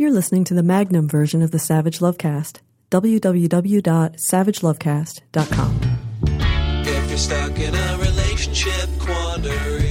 You're listening to the Magnum version of the Savage Lovecast. www.savagelovecast.com. If you're stuck in a relationship quandary,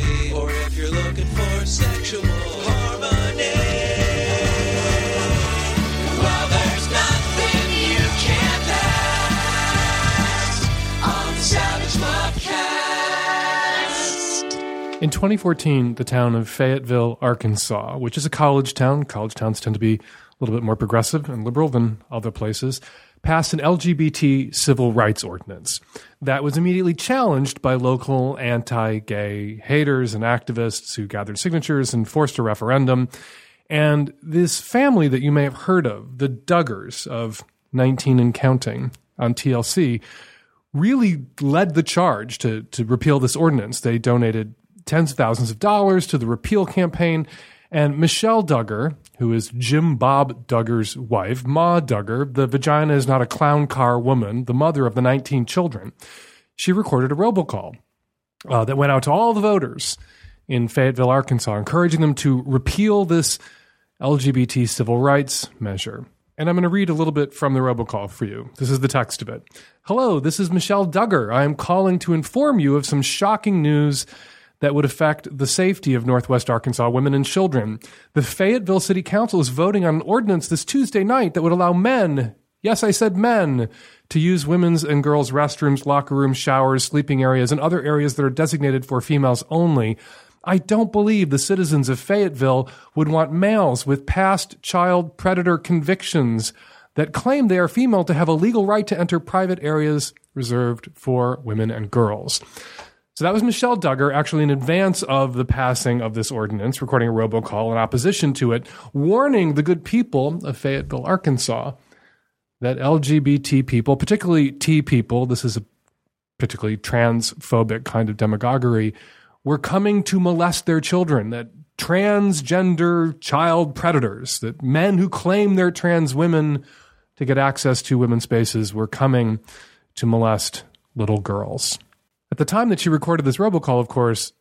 In 2014, the town of Fayetteville, Arkansas, which is a college town, college towns tend to be a little bit more progressive and liberal than other places, passed an LGBT civil rights ordinance that was immediately challenged by local anti gay haters and activists who gathered signatures and forced a referendum. And this family that you may have heard of, the Duggars of 19 and Counting on TLC, really led the charge to, to repeal this ordinance. They donated tens of thousands of dollars to the repeal campaign. And Michelle Duggar, who is Jim Bob Duggar's wife, Ma Duggar, the vagina is not a clown car woman, the mother of the 19 children, she recorded a robocall uh, that went out to all the voters in Fayetteville, Arkansas, encouraging them to repeal this LGBT civil rights measure. And I'm going to read a little bit from the robocall for you. This is the text of it. Hello, this is Michelle Duggar. I am calling to inform you of some shocking news that would affect the safety of Northwest Arkansas women and children. The Fayetteville City Council is voting on an ordinance this Tuesday night that would allow men, yes, I said men, to use women's and girls' restrooms, locker rooms, showers, sleeping areas, and other areas that are designated for females only. I don't believe the citizens of Fayetteville would want males with past child predator convictions that claim they are female to have a legal right to enter private areas reserved for women and girls. So that was Michelle Duggar, actually in advance of the passing of this ordinance, recording a robocall in opposition to it, warning the good people of Fayetteville, Arkansas, that LGBT people, particularly T people, this is a particularly transphobic kind of demagoguery, were coming to molest their children, that transgender child predators, that men who claim they're trans women to get access to women's spaces were coming to molest little girls. At the time that she recorded this robocall, of course,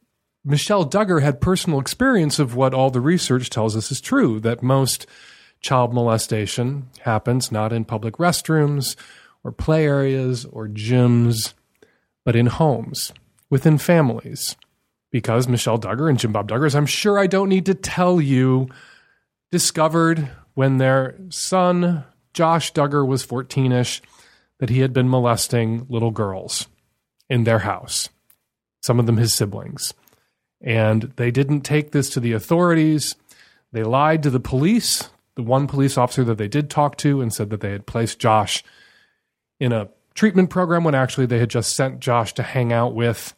Michelle Duggar had personal experience of what all the research tells us is true that most child molestation happens not in public restrooms or play areas or gyms, but in homes, within families. Because Michelle Duggar and Jim Bob Duggar, as I'm sure I don't need to tell you, discovered when their son, Josh Duggar, was 14 ish, that he had been molesting little girls in their house, some of them his siblings. And they didn't take this to the authorities. They lied to the police, the one police officer that they did talk to, and said that they had placed Josh in a treatment program when actually they had just sent Josh to hang out with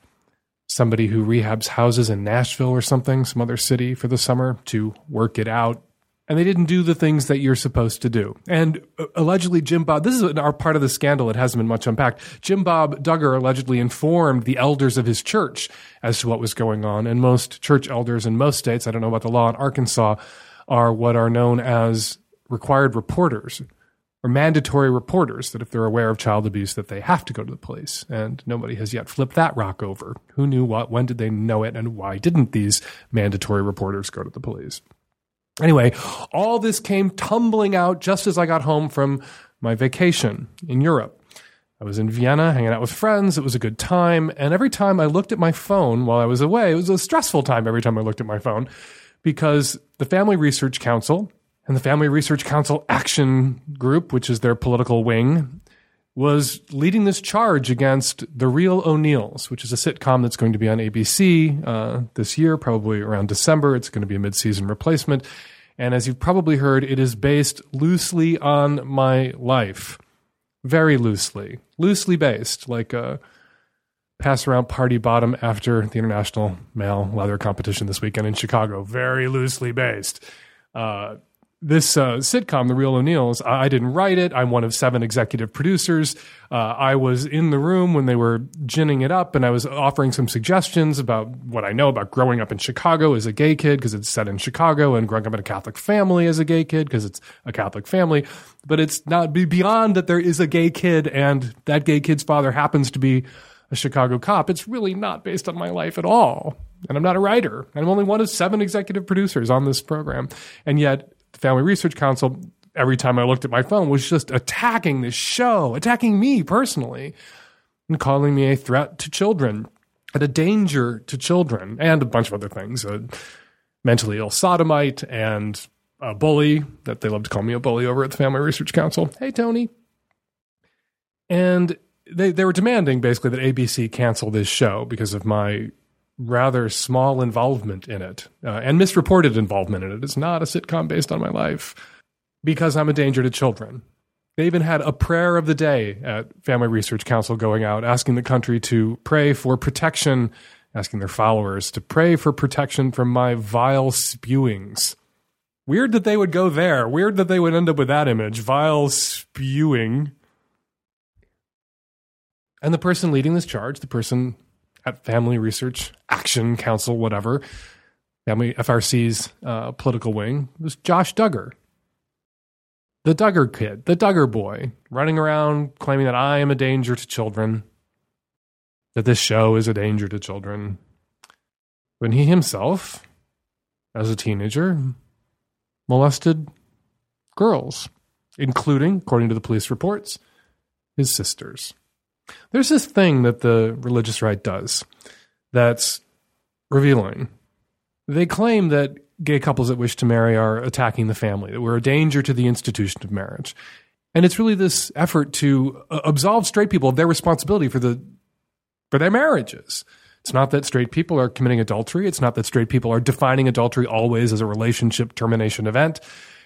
somebody who rehabs houses in Nashville or something, some other city for the summer to work it out. And they didn't do the things that you're supposed to do. And uh, allegedly, Jim Bob, this is our part of the scandal. It hasn't been much unpacked. Jim Bob Duggar allegedly informed the elders of his church as to what was going on. And most church elders in most states, I don't know about the law in Arkansas, are what are known as required reporters or mandatory reporters that if they're aware of child abuse that they have to go to the police and nobody has yet flipped that rock over who knew what when did they know it and why didn't these mandatory reporters go to the police anyway all this came tumbling out just as i got home from my vacation in europe. I was in vienna hanging out with friends. It was a good time. And every time i looked at my phone while i was away it was a stressful time every time i looked at my phone because the family research council and the Family Research Council Action Group, which is their political wing, was leading this charge against The Real O'Neills, which is a sitcom that's going to be on ABC uh, this year, probably around December. It's going to be a mid-season replacement. And as you've probably heard, it is based loosely on my life. Very loosely. Loosely based, like a pass around party bottom after the International Male Leather Competition this weekend in Chicago. Very loosely based. Uh, this uh, sitcom, The Real O'Neills, I, didn't write it. I'm one of seven executive producers. Uh, I was in the room when they were ginning it up, and I was offering some suggestions about what I know about growing up in Chicago as a gay kid because it's set in Chicago, and growing up in a Catholic family as a gay kid because it's a Catholic family. But it's not beyond that there is a gay kid, and that gay kid's father happens to be a Chicago cop. It's really not based on my life at all. And I'm not a writer. And I'm only one of seven executive producers on this program. And yet, the Family Research Council, every time I looked at my phone, was just attacking this show, attacking me personally, and calling me a threat to children and a danger to children, and a bunch of other things. A mentally ill sodomite and a bully that they love to call me a bully over at the Family Research Council. Hey, Tony. And they, they were demanding basically that ABC cancel this show because of my rather small involvement in it uh, and misreported involvement in it. It's not a sitcom based on my life because I'm a danger to children. They even had a prayer of the day at Family Research Council going out asking the country to pray for protection, asking their followers to pray for protection from my vile spewings. Weird that they would go there. Weird that they would end up with that image. Vile spewing. And the person leading this charge, the person at Family Research Action Council, whatever, Family FRC's uh, political wing, was Josh Duggar. The Duggar kid, the Duggar boy, running around claiming that I am a danger to children, that this show is a danger to children. When he himself, as a teenager, molested girls, including, according to the police reports, his sisters. There's this thing that the religious right does that's revealing. They claim that gay couples that wish to marry are attacking the family, that we're a danger to the institution of marriage. And it's really this effort to uh, absolve straight people of their responsibility for the for their marriages. It's not that straight people are committing adultery. It's not that straight people are defining adultery always as a relationship termination event.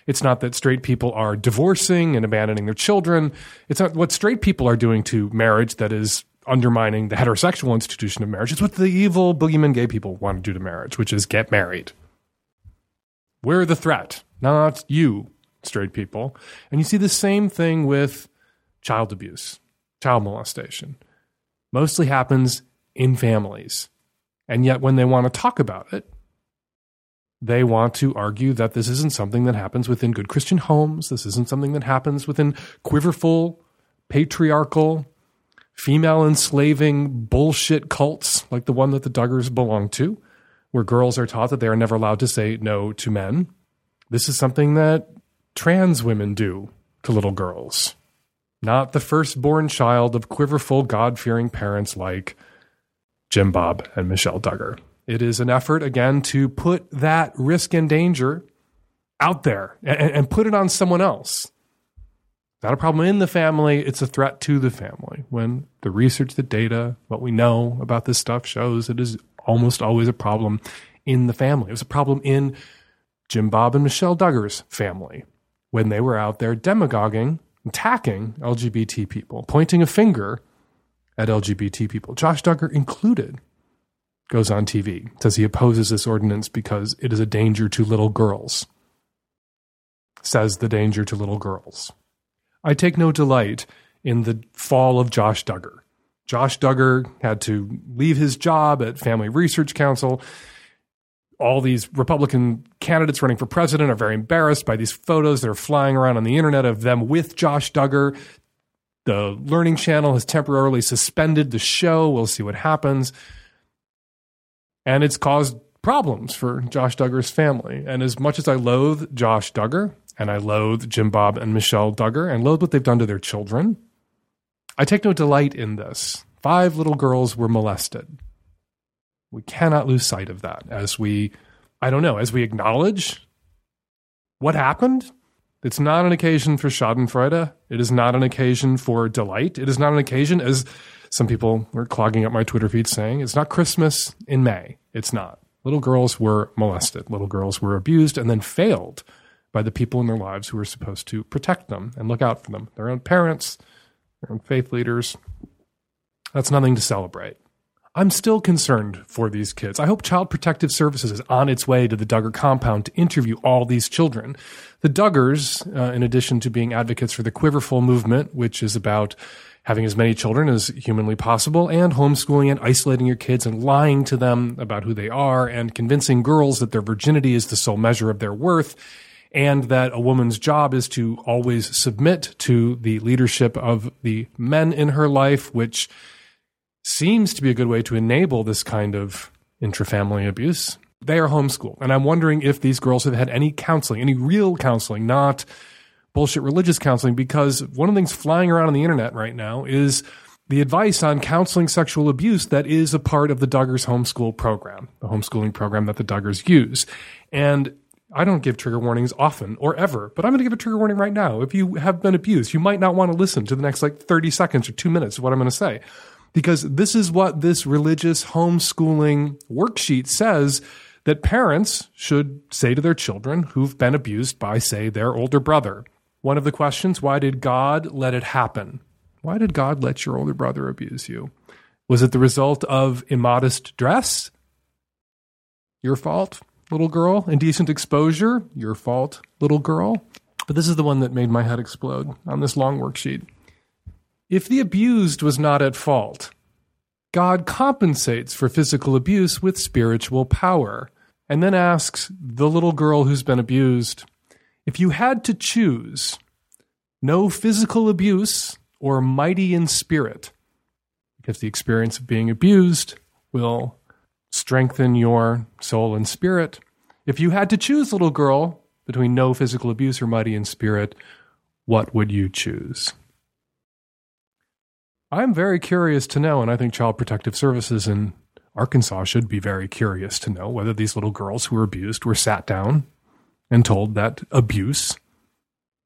It's not that straight people are divorcing and abandoning their children. It's not what straight people are doing to marriage that is undermining the heterosexual institution of marriage. It's what the evil boogeyman gay people want to do to marriage, which is get married. We're the threat, not you, straight people. And you see the same thing with child abuse, child molestation. Mostly happens in families. And yet, when they want to talk about it, they want to argue that this isn't something that happens within good Christian homes. This isn't something that happens within quiverful, patriarchal, female enslaving bullshit cults like the one that the Duggars belong to, where girls are taught that they are never allowed to say no to men. This is something that trans women do to little girls, not the firstborn child of quiverful, God fearing parents like Jim Bob and Michelle Duggar. It is an effort, again, to put that risk and danger out there and, and put it on someone else. Not a problem in the family, it's a threat to the family. When the research, the data, what we know about this stuff shows it is almost always a problem in the family. It was a problem in Jim Bob and Michelle Duggar's family when they were out there demagoguing, attacking LGBT people, pointing a finger at LGBT people, Josh Duggar included goes on TV, says he opposes this ordinance because it is a danger to little girls. Says the danger to little girls. I take no delight in the fall of Josh Duggar. Josh Duggar had to leave his job at Family Research Council. All these Republican candidates running for president are very embarrassed by these photos that are flying around on the internet of them with Josh Duggar. The Learning Channel has temporarily suspended the show. We'll see what happens and it's caused problems for Josh Duggar's family. And as much as I loathe Josh Duggar and I loathe Jim Bob and Michelle Duggar and loathe what they've done to their children, I take no delight in this. Five little girls were molested. We cannot lose sight of that as we, I don't know, as we acknowledge what happened. It's not an occasion for Schadenfreude. It is not an occasion for delight. It is not an occasion, as some people were clogging up my Twitter feed saying it's not Christmas in May. It's not. Little girls were molested. Little girls were abused and then failed by the people in their lives who were supposed to protect them and look out for them. Their own parents, their own faith leaders. That's nothing to celebrate. I'm still concerned for these kids. I hope Child Protective Services is on its way to the Duggar compound to interview all these children. The Duggars, uh, in addition to being advocates for the Quiverful movement, which is about having as many children as humanly possible and homeschooling and isolating your kids and lying to them about who they are and convincing girls that their virginity is the sole measure of their worth and that a woman's job is to always submit to the leadership of the men in her life, which seems to be a good way to enable this kind of intrafamily abuse. They are homeschooled. And I'm wondering if these girls have had any counseling, any real counseling, not bullshit religious counseling, because one of the things flying around on the internet right now is the advice on counseling sexual abuse that is a part of the Duggars homeschool program, the homeschooling program that the Duggars use. And I don't give trigger warnings often or ever, but I'm going to give a trigger warning right now. If you have been abused, you might not want to listen to the next like 30 seconds or two minutes of what I'm going to say. Because this is what this religious homeschooling worksheet says that parents should say to their children who've been abused by, say, their older brother. One of the questions why did God let it happen? Why did God let your older brother abuse you? Was it the result of immodest dress? Your fault, little girl. Indecent exposure? Your fault, little girl. But this is the one that made my head explode on this long worksheet. If the abused was not at fault, God compensates for physical abuse with spiritual power, and then asks the little girl who's been abused if you had to choose no physical abuse or mighty in spirit, because the experience of being abused will strengthen your soul and spirit. If you had to choose, little girl, between no physical abuse or mighty in spirit, what would you choose? I'm very curious to know, and I think Child Protective Services in Arkansas should be very curious to know whether these little girls who were abused were sat down and told that abuse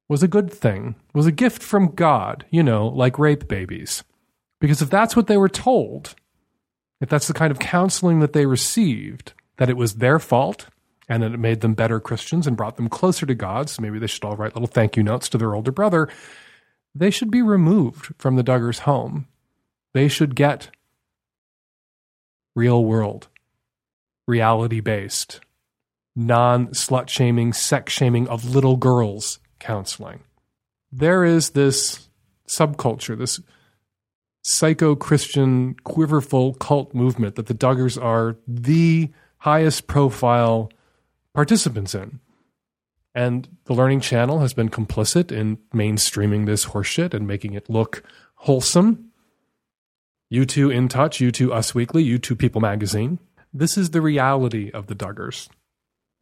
was a good thing, was a gift from God, you know, like rape babies. Because if that's what they were told, if that's the kind of counseling that they received, that it was their fault and that it made them better Christians and brought them closer to God, so maybe they should all write little thank you notes to their older brother, they should be removed from the Duggars' home. They should get real world, reality based, non slut shaming, sex shaming of little girls counseling. There is this subculture, this psycho Christian, quiverful cult movement that the Duggars are the highest profile participants in. And the Learning Channel has been complicit in mainstreaming this horseshit and making it look wholesome. You too in touch, you too Us Weekly, you too People Magazine. This is the reality of the Duggars.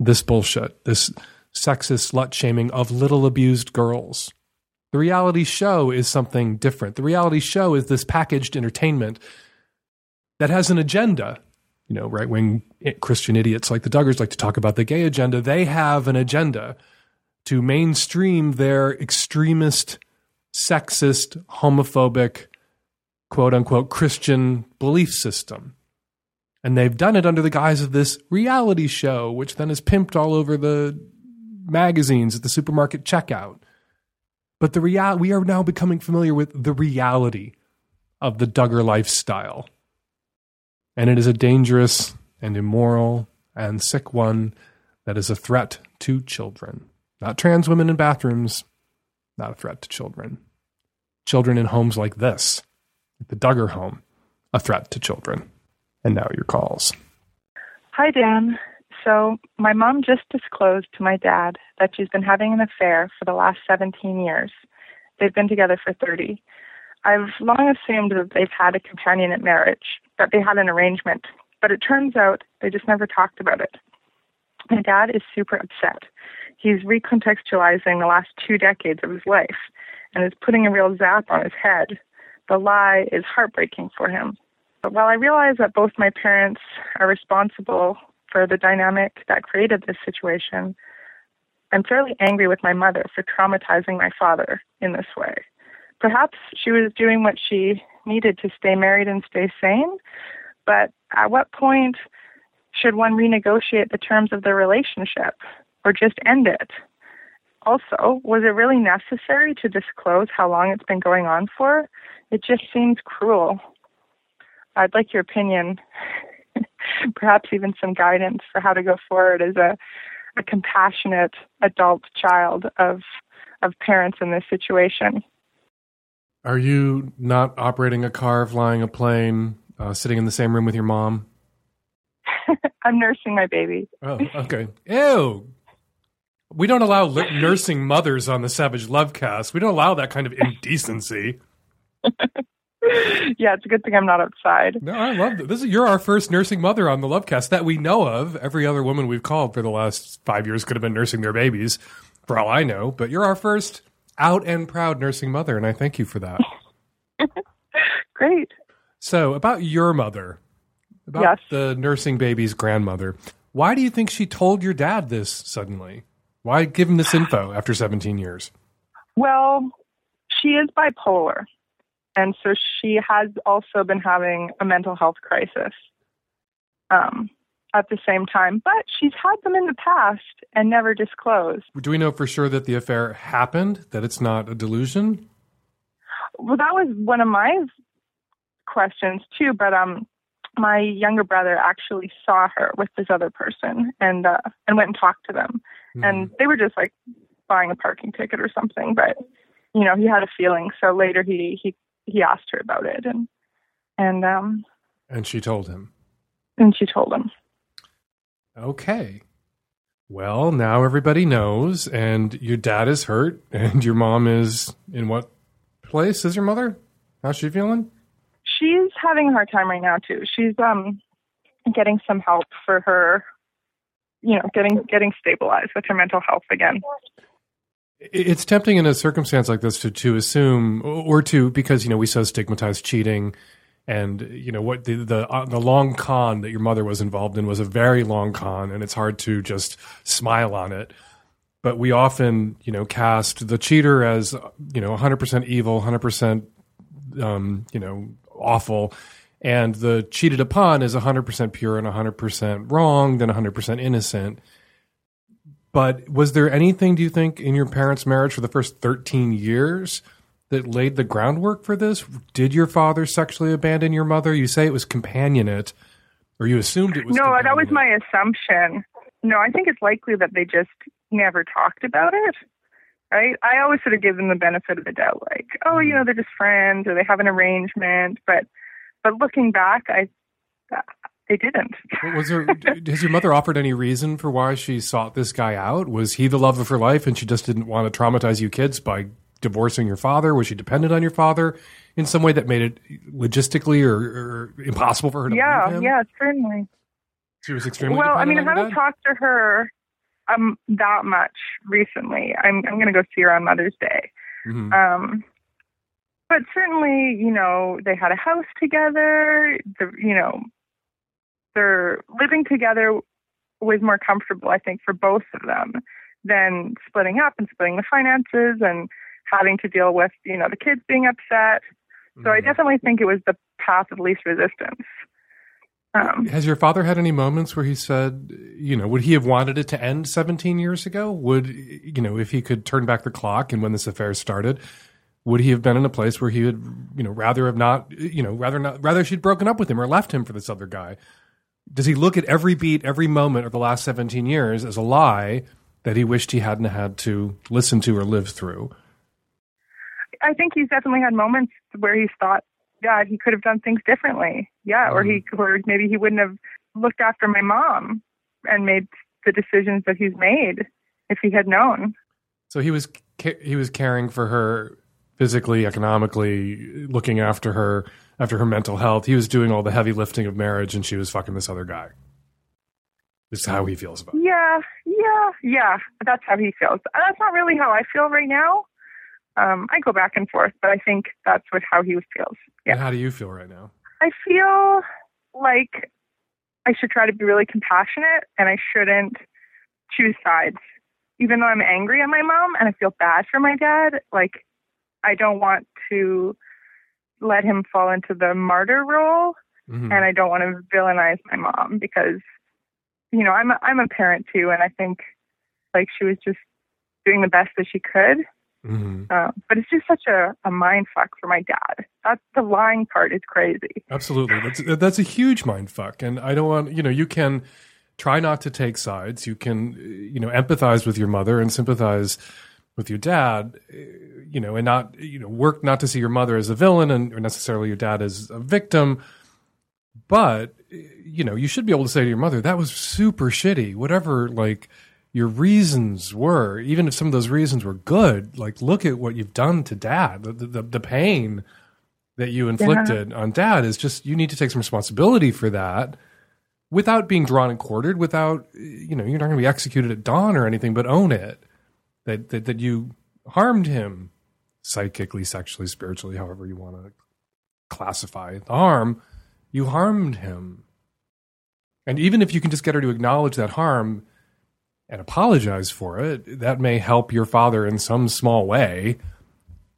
This bullshit, this sexist slut shaming of little abused girls. The reality show is something different. The reality show is this packaged entertainment that has an agenda. You know, right wing Christian idiots like the Duggars like to talk about the gay agenda. They have an agenda to mainstream their extremist, sexist, homophobic, quote unquote Christian belief system. And they've done it under the guise of this reality show, which then is pimped all over the magazines at the supermarket checkout. But the real we are now becoming familiar with the reality of the Duggar lifestyle. And it is a dangerous and immoral and sick one that is a threat to children. Not trans women in bathrooms, not a threat to children. Children in homes like this, the Duggar home, a threat to children. And now your calls. Hi, Dan. So, my mom just disclosed to my dad that she's been having an affair for the last 17 years. They've been together for 30. I've long assumed that they've had a companionate marriage, that they had an arrangement, but it turns out they just never talked about it. My dad is super upset. He's recontextualizing the last two decades of his life and is putting a real zap on his head. The lie is heartbreaking for him. While I realize that both my parents are responsible for the dynamic that created this situation. I'm fairly angry with my mother for traumatizing my father in this way. Perhaps she was doing what she needed to stay married and stay sane, but at what point should one renegotiate the terms of the relationship or just end it? Also, was it really necessary to disclose how long it's been going on for? It just seems cruel. I'd like your opinion perhaps even some guidance for how to go forward as a, a compassionate adult child of of parents in this situation. Are you not operating a car, flying a plane, uh, sitting in the same room with your mom? I'm nursing my baby. Oh, okay. Ew. We don't allow li- nursing mothers on the Savage Lovecast. We don't allow that kind of indecency. yeah, it's a good thing I'm not outside. No, I love. This is you're our first nursing mother on the Lovecast that we know of. Every other woman we've called for the last five years could have been nursing their babies, for all I know. But you're our first out and proud nursing mother, and I thank you for that. Great. So, about your mother, about Yes. the nursing baby's grandmother, why do you think she told your dad this suddenly? Why give him this info after 17 years? Well, she is bipolar. And so she has also been having a mental health crisis um, at the same time. But she's had them in the past and never disclosed. Do we know for sure that the affair happened, that it's not a delusion? Well, that was one of my questions too. But um, my younger brother actually saw her with this other person and uh, and went and talked to them. and they were just like buying a parking ticket or something but you know he had a feeling so later he he he asked her about it and and um And she told him. and she told him Okay. Well, now everybody knows, and your dad is hurt, and your mom is in what place is your mother? How's she feeling? she's having a hard time right now too she's um getting some help for her you know getting getting stabilized with her mental health again It's tempting in a circumstance like this to, to assume, or to because you know we so stigmatize cheating, and you know what the the uh, the long con that your mother was involved in was a very long con, and it's hard to just smile on it. But we often you know cast the cheater as you know 100% evil, 100% um, you know awful, and the cheated upon is 100% pure and 100% wrong, then 100% innocent. But was there anything, do you think, in your parents' marriage for the first 13 years that laid the groundwork for this? Did your father sexually abandon your mother? You say it was companionate, or you assumed it was no that was my assumption. No i think it's likely that they just never talked about it right? I always sort of give them the benefit of the doubt like oh you mm. know they're just friends or they have an arrangement. But but looking back i they didn't Was there, has your mother offered any reason for why she sought this guy out? Was he the love of her life and she just didn't want to traumatize you kids by divorcing your father? Was she dependent on your father in some way that made it logistically or, or impossible for her to yeah him? yeah certainly She was extremely well i mean i dependent on your haven't talked to her um that much recently i'm i'm going to go see her on mother's day Mhm. Um, but certainly, you know, they had a house together. The, you know, their living together was more comfortable, I think, for both of them than splitting up and splitting the finances and having to deal with, you know, the kids being upset. So I Mhm. definitely think it was the path of least resistance. Um, Has your father had any moments where he said, you know, would he have wanted it to end 17 years ago? Would, you know, if he could turn back the clock and when this affair started, would he have been in a place where he would, you know, rather have not, you know, rather not, rather she'd broken up with him or left him for this other guy? Does he look at every beat, every moment of the last 17 years as a lie that he wished he hadn't had to listen to or live through? I think he's definitely had moments where he's thought, God, he could have done things differently. Yeah, or he, mm-hmm. or maybe he wouldn't have looked after my mom and made the decisions that he's made if he had known. So he was he was caring for her physically, economically, looking after her after her mental health. He was doing all the heavy lifting of marriage, and she was fucking this other guy. This is how he feels about it. Yeah, yeah, yeah. That's how he feels. That's not really how I feel right now. Um, I go back and forth, but I think that's what how he feels. Yeah. And how do you feel right now? I feel like I should try to be really compassionate and I shouldn't choose sides. Even though I'm angry at my mom and I feel bad for my dad, like I don't want to let him fall into the martyr role Mhm. and I don't want to villainize my mom because you know, I'm a, I'm a parent too and I think like she was just doing the best that she could. Mhm. Uh, but it's just such a, a mind fuck for my dad. That's the lying part is crazy. Absolutely, that's that's a huge mind fuck, and I don't want you know you can try not to take sides. You can you know empathize with your mother and sympathize with your dad, uh, you know, and not you know work not to see your mother as a villain and or necessarily your dad as a victim. But uh, you know, you should be able to say to your mother, "That was super shitty." Whatever, like your reasons were, even if some of those reasons were good, like look at what you've done to dad. The the, the pain that you inflicted on dad is just you need to take some responsibility for that without being drawn and quartered, without you know, you're not going to be executed at dawn or anything, but own it that that, that you harmed him psychically, sexually, spiritually, however you want to classify the harm. You harmed him, and even if you can just get her to acknowledge that harm and apologize for it, that may help your father in some small way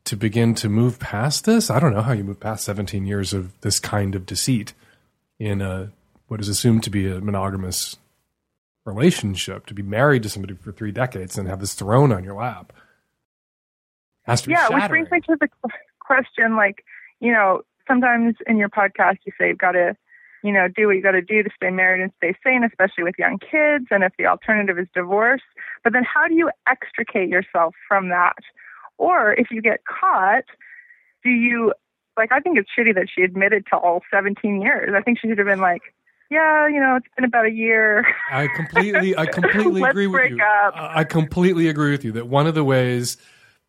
to begin to move past this. I don't know how you move past 17 years of this kind of deceit in a what is assumed to be a monogamous relationship to be married to somebody for three decades and have this thrown on your lap has to be yeah, which brings me to the question like, you know, sometimes in your podcast you say you've got to, you know, do what you got to do to stay married and stay sane, especially with young kids, and if the alternative is divorce. But then how do you extricate yourself from that? Or if you get caught, do you like? I think it's shitty that she admitted to all 17 years. I think she should have been like, yeah, you know, it's been about a year. I completely, I completely agree with you. up. I I completely agree with you that one of the ways,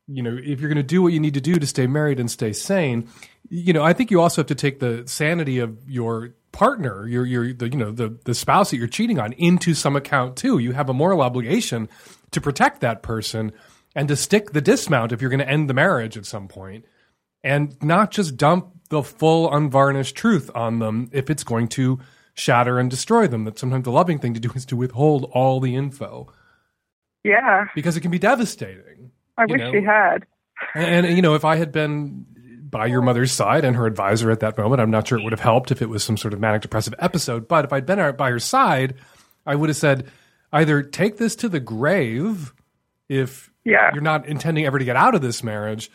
you know, if you're going to do what you need to do to stay married and stay sane, you know, I think you also have to take the sanity of your partner, your, your, the, you know, the the spouse that you're cheating on into some account too. You have a moral obligation to protect that person and to stick the dismount if you're going to end the marriage at some point, and not just dump the full unvarnished truth on them if it's going to shatter and destroy them. That sometimes the loving thing to do is to withhold all the info yeah, because it can be devastating. I wish know. she had. And, and, you know, if I had been by your mother's side and her advisor at that moment, I'm not sure it would have helped if it was some sort of manic depressive episode. But if I'd been by her side, I would have said either take this to the grave if Yeah. you're not intending ever to get out of this marriage,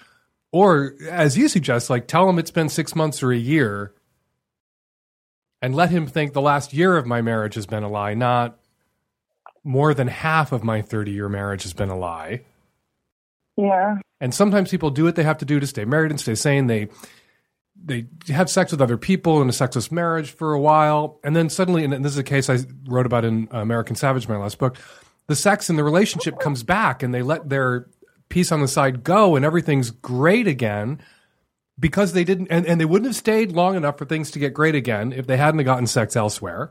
or as you suggest, like tell him it's been six months or a year, and let him think the last year of my marriage has been a lie, not more than half of my 30 year marriage has been a lie. Yeah. And sometimes people do what they have to do to stay married and stay sane. They they have sex with other people in a sexless marriage for a while, and then suddenly, and this is a case I wrote about in American Savage, my last book. The sex in the relationship comes back, and they let their piece on the side go, and everything's great again because they didn't, and, and they wouldn't have stayed long enough for things to get great again if they hadn't gotten sex elsewhere.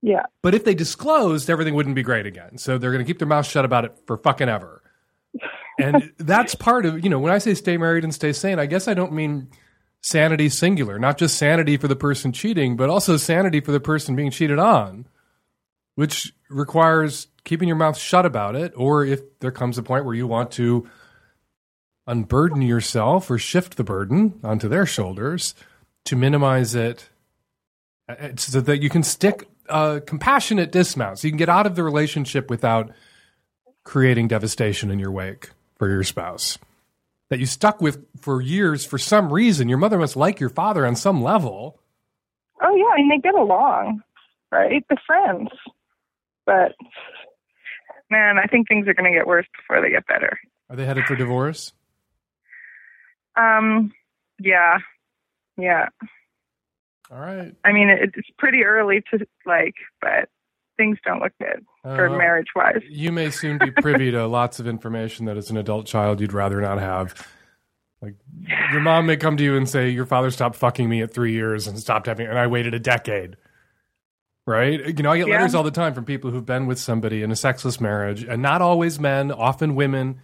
Yeah. But if they disclosed, everything wouldn't be great again. So they're going to keep their mouth shut about it for fucking ever. And that's part of, you know, when I say stay married and stay sane, I guess I don't mean sanity singular, not just sanity for the person cheating, but also sanity for the person being cheated on, which requires keeping your mouth shut about it. Or if there comes a point where you want to unburden yourself or shift the burden onto their shoulders to minimize it uh, so that you can stick a compassionate dismount so you can get out of the relationship without creating devastation in your wake for your spouse that you stuck with for years for some reason your mother must like your father on some level Oh yeah, I mean they get along, right? They're friends. But man, I think things are going to get worse before they get better. are they headed for divorce Um, yeah, yeah. all right I mean it, it's pretty early to like, but things don't look good for Uh, marriage wise. you may soon be privy to lots of information that as an adult child you'd rather not have like your mom may come to you and say your father stopped fucking me at three years and stopped having and i waited a decade right you know i get Yeah. letters all the time from people who've been with somebody in a sexless marriage and not always men often women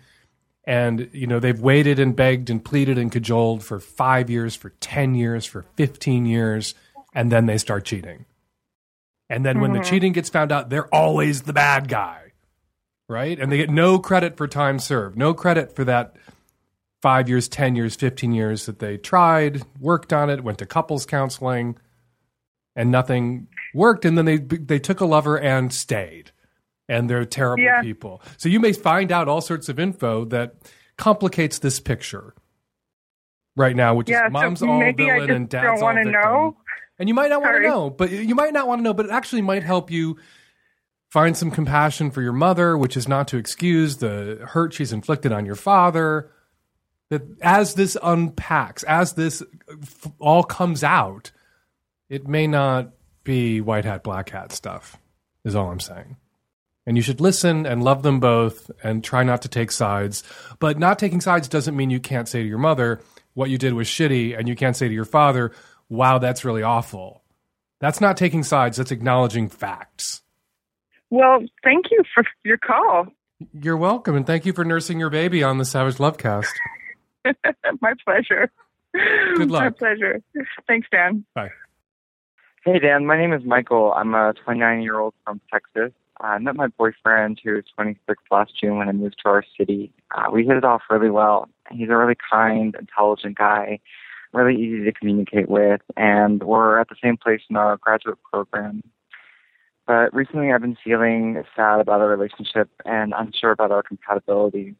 and you know they've waited and begged and pleaded and cajoled for five years for 10 years for 15 years and then they start cheating. And then when the mm-hmm. cheating gets found out they're always the bad guy right? And they get no credit for time served no credit for that five years 10 years 15 years that they tried worked on it went to couples counseling and nothing worked. And then they they took a lover and stayed and they're terrible Yeah. people so you may find out all sorts of info that complicates this picture right now which Yeah, is so mom's all maybe I villain and dad's don't all victim. know. and you might not want to know but you might not want to know but it actually might help you find some compassion for your mother which is not to excuse the hurt she's inflicted on your father that as this unpacks, as this f- all comes out, it may not be white hat, black hat stuff, is all I'm saying. And you should listen and love them both and try not to take sides. But not taking sides doesn't mean you can't say to your mother, what you did was shitty, and you can't say to your father, wow, that's really awful. That's not taking sides, that's acknowledging facts. Well, thank you for your call. You're welcome, and thank you for nursing your baby on the Savage Lovecast. My pleasure. Good luck. My pleasure. Thanks, Dan. Bye. Hey, Dan. My name is Michael. I'm a 29 year old from Texas. I met my boyfriend, who was 26 last June when I moved to our city. Uh, we hit it off really well. He's a really kind, intelligent guy, really easy to communicate with, and we're at the same place in our graduate program. But recently I've been feeling sad about our relationship and unsure about our compatibility.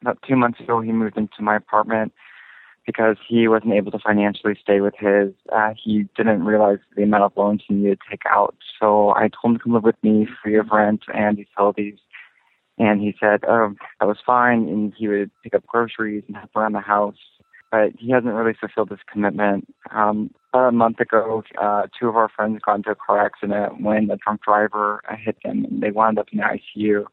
About two months ago, he moved into my apartment because he wasn't able to financially stay with his. Uh, he didn't realize the amount of loans he needed to take out. So I told him to come live with me free of rent and utilities. And he said, oh, that was fine. And he would pick up groceries and help around the house. But he hasn't really fulfilled his commitment. Um, about a month ago, uh, two of our friends got into a car accident when a drunk driver uh, hit them and they wound up in the ICU.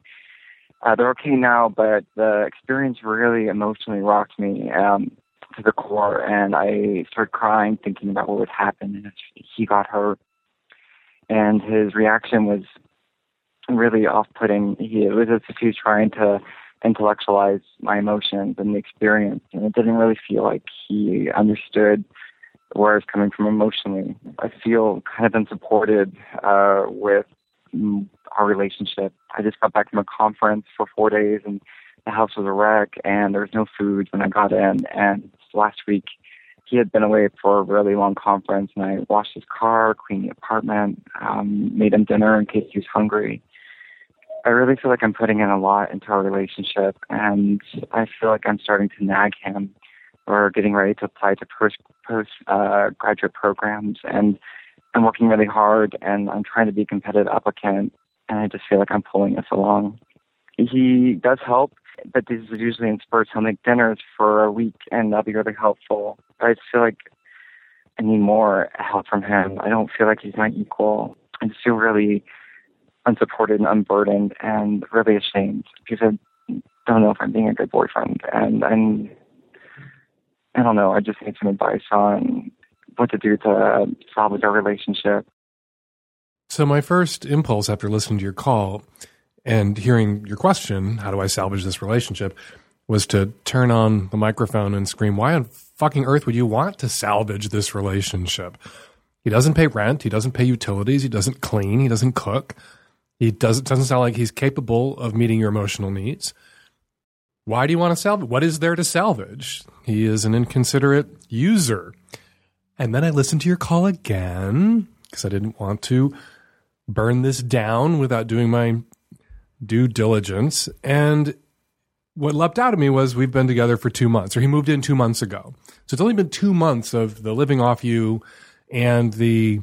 Uh, they're okay now, but the experience really emotionally rocked me. Um, to the core, and I started crying, thinking about what would happen if he got hurt. And his reaction was really off-putting. He it was as if he was trying to intellectualize my emotions and the experience, and it didn't really feel like he understood where I was coming from emotionally. I feel kind of unsupported uh, with our relationship. I just got back from a conference for four days, and the house was a wreck, and there was no food when I got in, and last week he had been away for a really long conference and I washed his car, cleaned the apartment, um, made him dinner in case he was hungry. I really feel like I'm putting in a lot into our relationship and I feel like I'm starting to nag him. We're getting ready to apply to post, post uh, graduate programs and I'm working really hard and I'm trying to be a competitive applicant and I just feel like I'm pulling us along. He does help but these is usually in spurts. He'll make dinners for a week, and that'll be really helpful. But I just feel like I need more help from him. I don't feel like he's my equal. I just feel really unsupported and unburdened, and really ashamed because I don't know if I'm being a good boyfriend, and I'm. I don't know. I just need some advice on what to do to salvage our relationship. So, my first impulse after listening to your call and hearing your question, how do I salvage this relationship, was to turn on the microphone and scream, why on fucking earth would you want to salvage this relationship? He doesn't pay rent. He doesn't pay utilities. He doesn't clean. He doesn't cook. He doesn't, doesn't sound like he's capable of meeting your emotional needs. Why do you want to salvage? What is there to salvage? He is an inconsiderate user. And then I listened to your call again because I didn't want to burn this down without doing my due diligence. And what leapt out at me was we've been together for two months, or he moved in two months ago. So it's only been two months of the living off you and the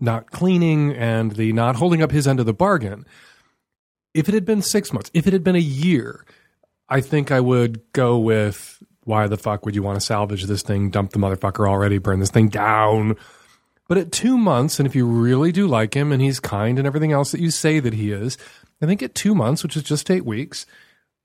not cleaning and the not holding up his end of the bargain. If it had been six months, if it had been a year, I think I would go with why the fuck would you want to salvage this thing, dump the motherfucker already, burn this thing down? But at two months, and if you really do like him and he's kind and everything else that you say that he is, I think at two months, which is just eight weeks,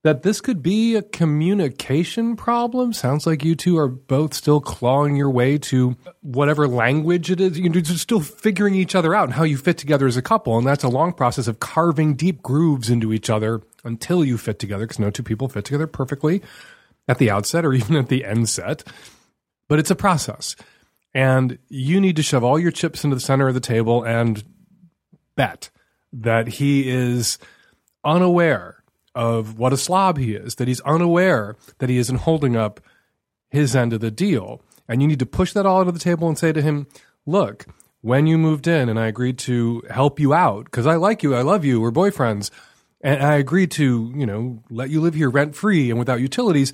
that this could be a communication problem. Sounds like you two are both still clawing your way to whatever language it is. You're still figuring each other out and how you fit together as a couple. And that's a long process of carving deep grooves into each other until you fit together, because no two people fit together perfectly at the outset or even at the end set. But it's a process. And you need to shove all your chips into the center of the table and bet that he is unaware of what a slob he is, that he's unaware that he isn't holding up his end of the deal. And you need to push that all onto the table and say to him, look, when you moved in and I agreed to help you out, because I like you, I love you, we're boyfriends, and I agreed to, you know, let you live here rent free and without utilities,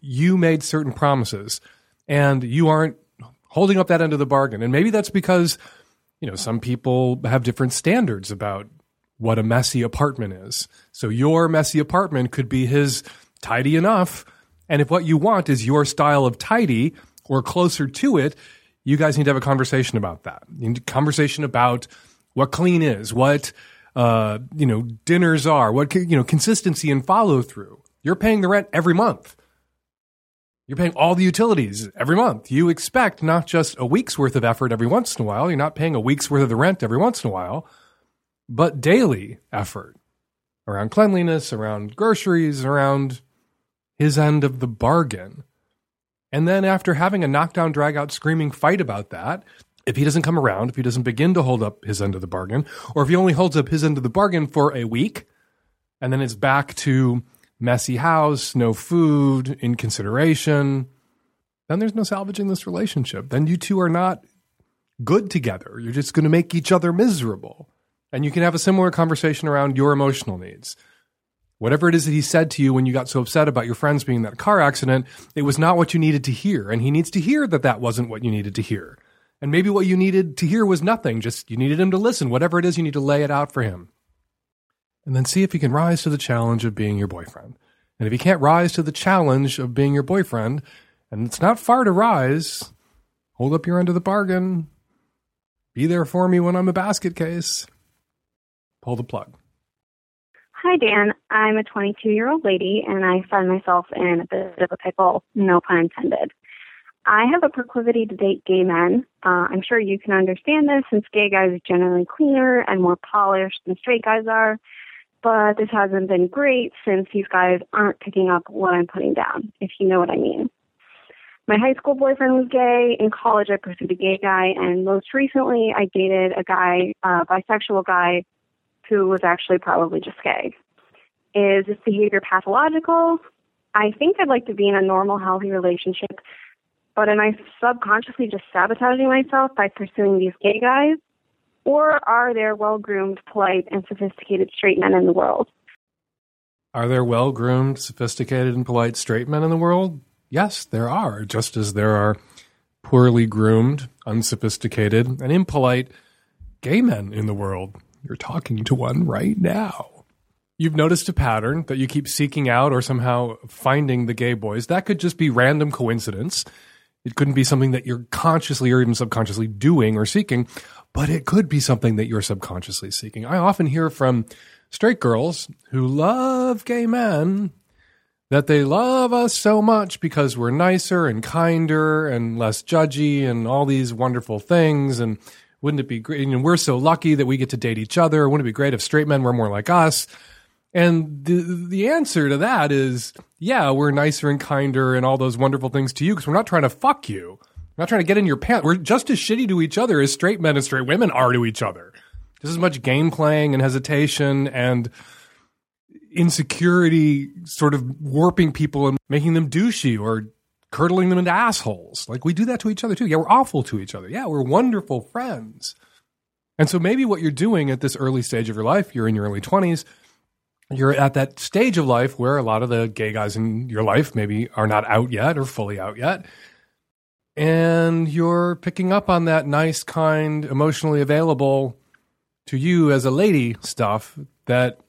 you made certain promises. And you aren't holding up that end of the bargain. And maybe that's because, you know, some people have different standards about what a messy apartment is. So your messy apartment could be his tidy enough. And if what you want is your style of tidy or closer to it, you guys need to have a conversation about that. You need a conversation about what clean is, what uh, you know, dinners are, what, you know, consistency and follow through. You're paying the rent every month. You're paying all the utilities every month. You expect not just a week's worth of effort every once in a while. You're not paying a week's worth of the rent every once in a while, but daily effort around cleanliness, around groceries, around his end of the bargain. And then after having a knockdown, drag out, screaming fight about that, if he doesn't come around, if he doesn't begin to hold up his end of the bargain, or if he only holds up his end of the bargain for a week, and then it's back to messy house, no food, inconsideration, then there's no salvaging this relationship. Then you two are not good together. You're just going to make each other miserable. And you can have a similar conversation around your emotional needs. Whatever it is that he said to you when you got so upset about your friends being in that car accident, it was not what you needed to hear. And he needs to hear that that wasn't what you needed to hear. And maybe what you needed to hear was nothing, just you needed him to listen. Whatever it is, you need to lay it out for him. And then see if he can rise to the challenge of being your boyfriend. And if he can't rise to the challenge of being your boyfriend, and it's not far to rise, hold up your end of the bargain. Be there for me when I'm a basket case. Pull the plug. Hi, Dan. I'm a 22 year old lady and I find myself in a bit of a pickle, no pun intended. I have a proclivity to date gay men. Uh, I'm sure you can understand this since gay guys are generally cleaner and more polished than straight guys are. But this hasn't been great since these guys aren't picking up what I'm putting down, if you know what I mean. My high school boyfriend was gay. In college, I pursued a gay guy. And most recently, I dated a guy, a bisexual guy, who was actually probably just gay. Is this behavior pathological? I think I'd like to be in a normal, healthy relationship, but am I subconsciously just sabotaging myself by pursuing these gay guys? Or are there well groomed, polite, and sophisticated straight men in the world? Are there well groomed, sophisticated, and polite straight men in the world? Yes, there are, just as there are poorly groomed, unsophisticated, and impolite gay men in the world. You're talking to one right now. You've noticed a pattern that you keep seeking out or somehow finding the gay boys. That could just be random coincidence. It couldn't be something that you're consciously or even subconsciously doing or seeking, but it could be something that you're subconsciously seeking. I often hear from straight girls who love gay men that they love us so much because we're nicer and kinder and less judgy and all these wonderful things. And wouldn't it be great? And we're so lucky that we get to date each other. Wouldn't it be great if straight men were more like us? And the the answer to that is, yeah, we're nicer and kinder and all those wonderful things to you because we're not trying to fuck you. We're not trying to get in your pants. We're just as shitty to each other as straight men and straight women are to each other. Just as much game playing and hesitation and insecurity sort of warping people and making them douchey or curdling them into assholes. Like we do that to each other too. Yeah, we're awful to each other. Yeah, we're wonderful friends. And so maybe what you're doing at this early stage of your life, you're in your early 20s, you're at that stage of life where a lot of the gay guys in your life maybe are not out yet or fully out yet. And you're picking up on that nice, kind, emotionally available to you as a lady stuff that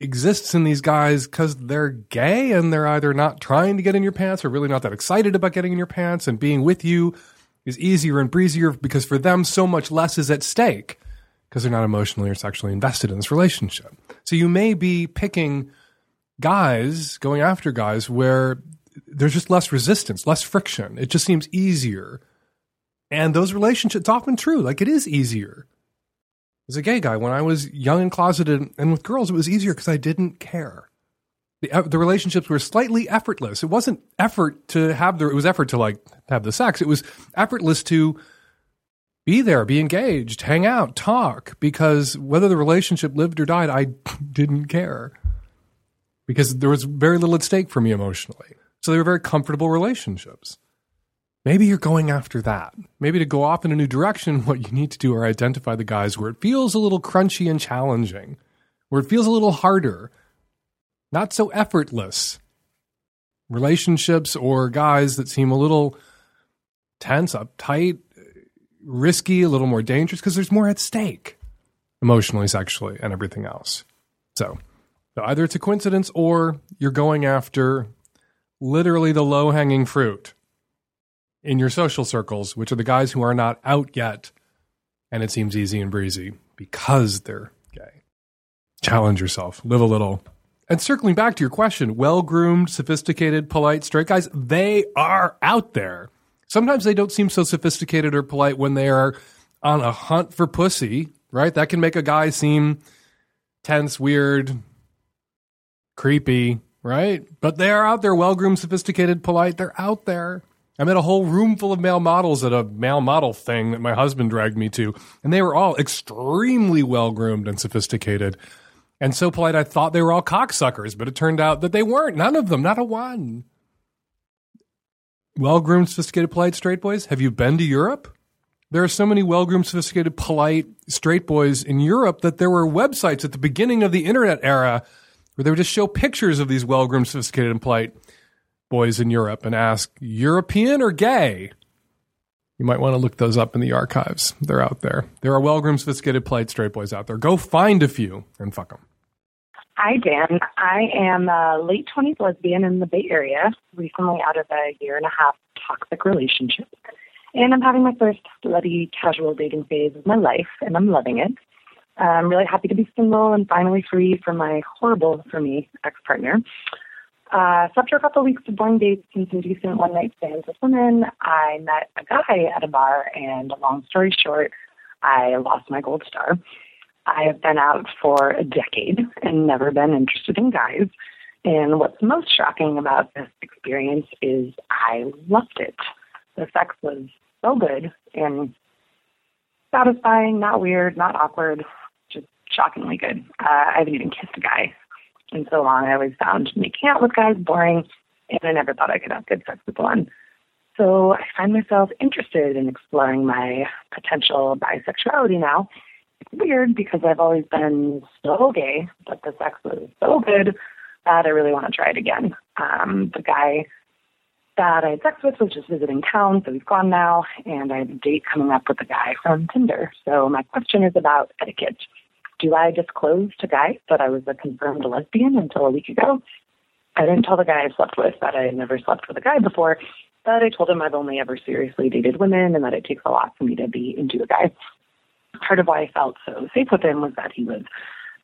exists in these guys because they're gay and they're either not trying to get in your pants or really not that excited about getting in your pants and being with you is easier and breezier because for them so much less is at stake because they're not emotionally or sexually invested in this relationship. So you may be picking guys, going after guys where there's just less resistance, less friction. It just seems easier. And those relationships, often true. Like it is easier as a gay guy, when I was young and closeted and with girls, it was easier because I didn't care. The, uh, the relationships were slightly effortless. It wasn't effort to have the, it was effort to like have the sex. It was effortless to be there, be engaged, hang out, talk, because whether the relationship lived or died, I didn't care because there was very little at stake for me emotionally. So they were very comfortable relationships. Maybe you're going after that. Maybe to go off in a new direction, what you need to do are identify the guys where it feels a little crunchy and challenging, where it feels a little harder, not so effortless. Relationships or guys that seem a little tense, uptight, risky, a little more dangerous because there's more at stake emotionally, sexually, and everything else. So, so either it's a coincidence or you're going after literally the low hanging fruit in your social circles, which are the guys who are not out yet, and it seems easy and breezy because they're gay. challenge yourself, live a little. And circling back to your question, well groomed, sophisticated, polite straight guys, they are out there. Sometimes they don't seem so sophisticated or polite when they are on a hunt for pussy, right? That can make a guy seem tense, weird, creepy, right? But they are out there, well groomed, sophisticated, polite. They're out there. I met a whole room full of male models at a male model thing that my husband dragged me to, and they were all extremely well groomed and sophisticated and so polite I thought they were all cocksuckers, but it turned out that they weren't. None of them, not a one. Well groomed, sophisticated, polite straight boys. Have you been to Europe? There are so many well groomed, sophisticated, polite straight boys in Europe that there were websites at the beginning of the internet era where they would just show pictures of these well groomed, sophisticated, and polite boys in Europe and ask, European or gay? You might want to look those up in the archives. They're out there. There are well groomed, sophisticated, polite straight boys out there. Go find a few and fuck them. Hi, Dan. I am a late 20s lesbian in the Bay Area, recently out of a year and a half toxic relationship. And I'm having my first slutty casual dating phase of my life, and I'm loving it. I'm really happy to be single and finally free from my horrible, for me, ex partner. Uh, so after a couple of weeks of boring dates and some decent one night stands with women, I met a guy at a bar, and long story short, I lost my gold star. I have been out for a decade and never been interested in guys. And what's most shocking about this experience is I loved it. The sex was so good and satisfying, not weird, not awkward, just shockingly good. Uh, I haven't even kissed a guy in so long. I always found making out with guys boring, and I never thought I could have good sex with one. So I find myself interested in exploring my potential bisexuality now. It's weird because I've always been so gay, but the sex was so good that I really want to try it again. Um, the guy that I had sex with was just visiting town, so he's gone now, and I have a date coming up with a guy from Tinder. So my question is about etiquette. Do I disclose to guys that I was a confirmed lesbian until a week ago? I didn't tell the guy I slept with that I had never slept with a guy before, but I told him I've only ever seriously dated women and that it takes a lot for me to be into a guy. Part of why I felt so safe with him was that he was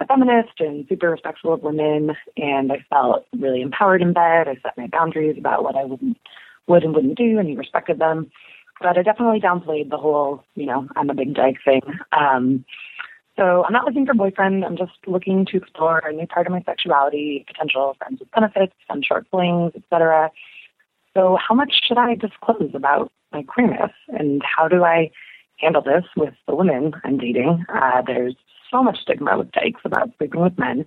a feminist and super respectful of women, and I felt really empowered in bed. I set my boundaries about what I wouldn't, would and wouldn't do, and he respected them. But I definitely downplayed the whole, you know, I'm a big dyke thing. Um, so I'm not looking for a boyfriend. I'm just looking to explore a new part of my sexuality, potential friends with benefits, some short flings, etc. So how much should I disclose about my queerness, and how do I handle this with the women I'm dating? Uh, there's so much stigma with dykes about sleeping with men,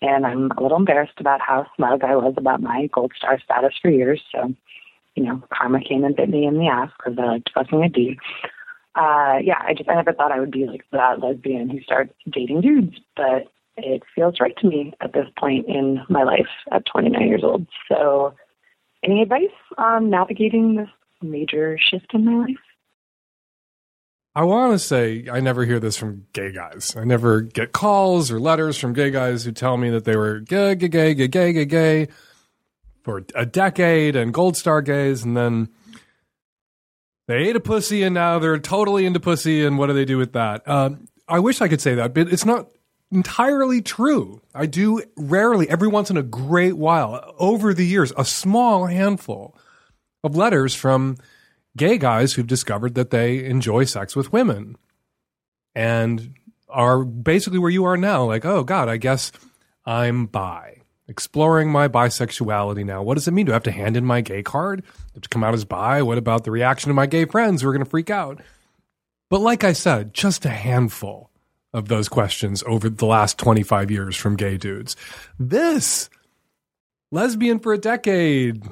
and I'm a little embarrassed about how smug I was about my gold star status for years. So, you know, karma came and bit me in the ass because I liked fucking a D uh, yeah, I just I never thought I would be like that lesbian who starts dating dudes, but it feels right to me at this point in my life at 29 years old. So, any advice on navigating this major shift in my life? I want to say I never hear this from gay guys. I never get calls or letters from gay guys who tell me that they were gay, gay, gay, gay, gay, gay, gay for a decade and gold star gays, and then they ate a pussy and now they're totally into pussy. And what do they do with that? Um, I wish I could say that, but it's not entirely true. I do rarely, every once in a great while, over the years, a small handful of letters from gay guys who've discovered that they enjoy sex with women and are basically where you are now. Like, oh God, I guess I'm bi exploring my bisexuality now. What does it mean? Do I have to hand in my gay card? to come out as bi? What about the reaction of my gay friends who are going to freak out? But like I said, just a handful of those questions over the last 25 years from gay dudes. This lesbian for a decade,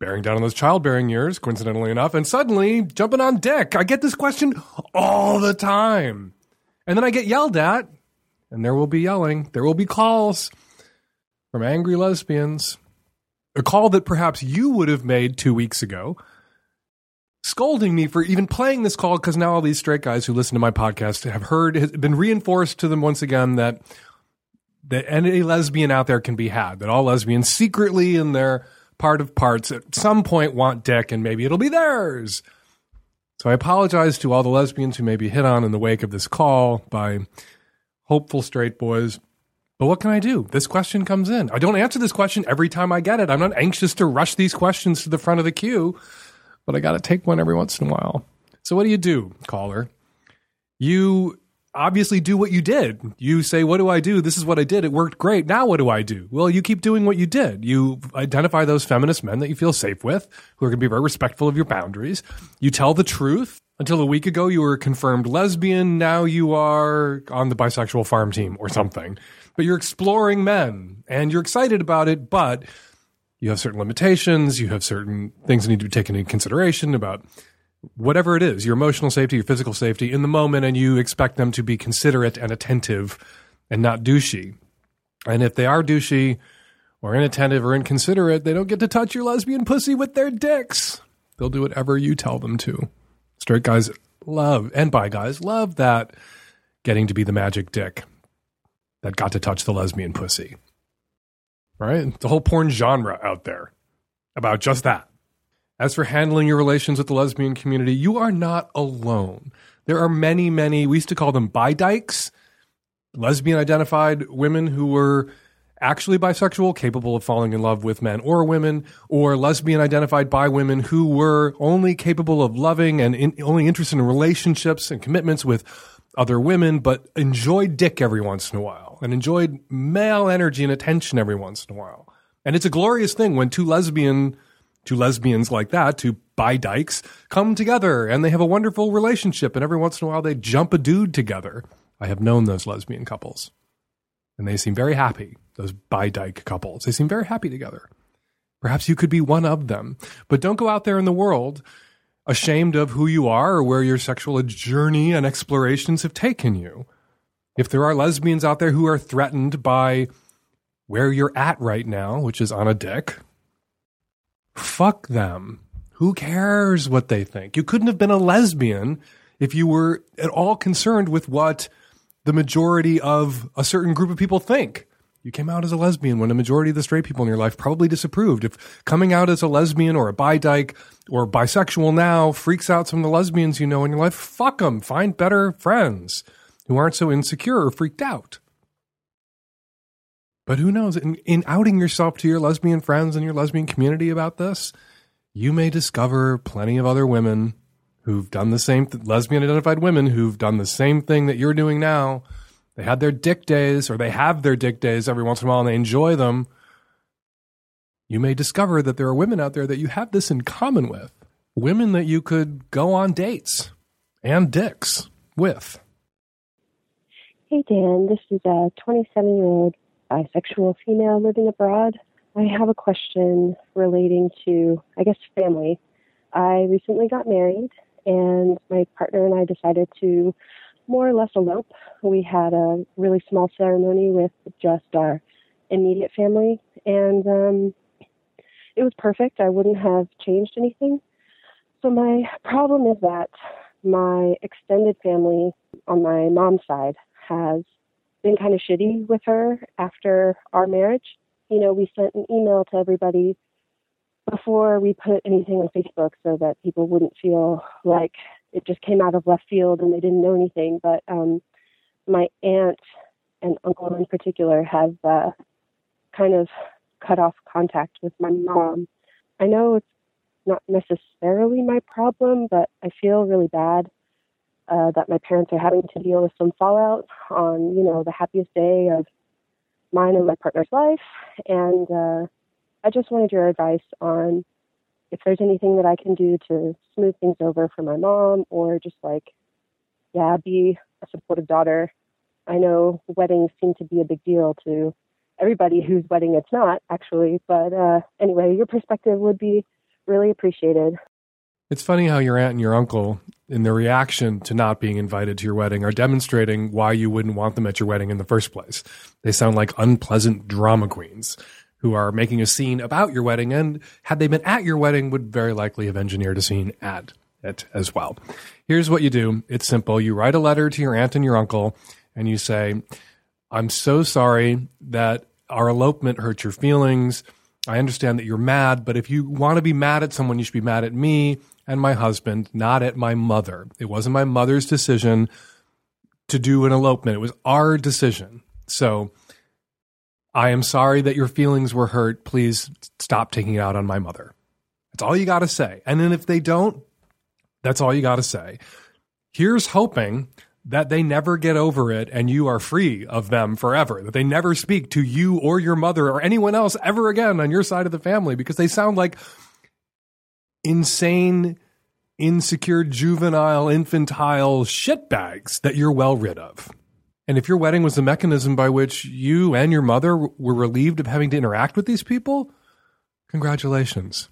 bearing down on those childbearing years, coincidentally enough, and suddenly jumping on dick. I get this question all the time. And then I get yelled at, and there will be yelling, there will be calls from angry lesbians. A call that perhaps you would have made two weeks ago, scolding me for even playing this call because now all these straight guys who listen to my podcast have heard, has been reinforced to them once again that that any lesbian out there can be had, that all lesbians secretly in their part of parts at some point want dick and maybe it'll be theirs. So I apologize to all the lesbians who may be hit on in the wake of this call by hopeful straight boys But what can I do? This question comes in. I don't answer this question every time I get it. I'm not anxious to rush these questions to the front of the queue, but I got to take one every once in a while. So, what do you do, caller? You obviously do what you did. You say, What do I do? This is what I did. It worked great. Now, what do I do? Well, you keep doing what you did. You identify those feminist men that you feel safe with, who are going to be very respectful of your boundaries. You tell the truth. Until a week ago, you were a confirmed lesbian. Now you are on the bisexual farm team or something. But you're exploring men and you're excited about it, but you have certain limitations. You have certain things that need to be taken into consideration about whatever it is your emotional safety, your physical safety in the moment, and you expect them to be considerate and attentive and not douchey. And if they are douchey or inattentive or inconsiderate, they don't get to touch your lesbian pussy with their dicks. They'll do whatever you tell them to. Straight guys love, and bi guys love that getting to be the magic dick that got to touch the lesbian pussy. Right? The whole porn genre out there about just that. As for handling your relations with the lesbian community, you are not alone. There are many, many, we used to call them bi dykes, lesbian identified women who were actually bisexual, capable of falling in love with men or women, or lesbian identified by women who were only capable of loving and in, only interested in relationships and commitments with other women, but enjoyed dick every once in a while and enjoyed male energy and attention every once in a while. And it's a glorious thing when two lesbian, two lesbians like that, two bi dykes, come together and they have a wonderful relationship. And every once in a while they jump a dude together. I have known those lesbian couples and they seem very happy. Those bi dyke couples, they seem very happy together. Perhaps you could be one of them, but don't go out there in the world ashamed of who you are or where your sexual journey and explorations have taken you. If there are lesbians out there who are threatened by where you're at right now, which is on a dick, fuck them. Who cares what they think? You couldn't have been a lesbian if you were at all concerned with what the majority of a certain group of people think. You came out as a lesbian when a majority of the straight people in your life probably disapproved. If coming out as a lesbian or a bi dyke or bisexual now freaks out some of the lesbians you know in your life, fuck them. Find better friends who aren't so insecure or freaked out. But who knows? In, in outing yourself to your lesbian friends and your lesbian community about this, you may discover plenty of other women who've done the same, th- lesbian identified women who've done the same thing that you're doing now. They had their dick days, or they have their dick days every once in a while and they enjoy them. You may discover that there are women out there that you have this in common with. Women that you could go on dates and dicks with. Hey Dan, this is a 27 year old bisexual female living abroad. I have a question relating to, I guess, family. I recently got married, and my partner and I decided to more or less elope. We had a really small ceremony with just our immediate family, and um, it was perfect. I wouldn't have changed anything. So, my problem is that my extended family on my mom's side has been kind of shitty with her after our marriage. You know, we sent an email to everybody before we put anything on Facebook so that people wouldn't feel like it just came out of left field and they didn't know anything. But um, my aunt and uncle in particular have uh, kind of cut off contact with my mom. I know it's not necessarily my problem, but I feel really bad uh, that my parents are having to deal with some fallout on, you know, the happiest day of mine and my partner's life. And uh, I just wanted your advice on if there's anything that I can do to smooth things over for my mom or just like, yeah, be a supportive daughter. I know weddings seem to be a big deal to everybody whose wedding it's not, actually. But uh, anyway, your perspective would be really appreciated. It's funny how your aunt and your uncle, in their reaction to not being invited to your wedding, are demonstrating why you wouldn't want them at your wedding in the first place. They sound like unpleasant drama queens who are making a scene about your wedding, and had they been at your wedding, would very likely have engineered a scene at it as well. Here's what you do it's simple. You write a letter to your aunt and your uncle, and you say, I'm so sorry that our elopement hurt your feelings. I understand that you're mad, but if you want to be mad at someone, you should be mad at me and my husband, not at my mother. It wasn't my mother's decision to do an elopement. It was our decision. So I am sorry that your feelings were hurt. Please stop taking it out on my mother. That's all you got to say. And then if they don't, that's all you got to say. Here's hoping that they never get over it and you are free of them forever, that they never speak to you or your mother or anyone else ever again on your side of the family because they sound like insane, insecure, juvenile, infantile shitbags that you're well rid of. And if your wedding was the mechanism by which you and your mother were relieved of having to interact with these people, congratulations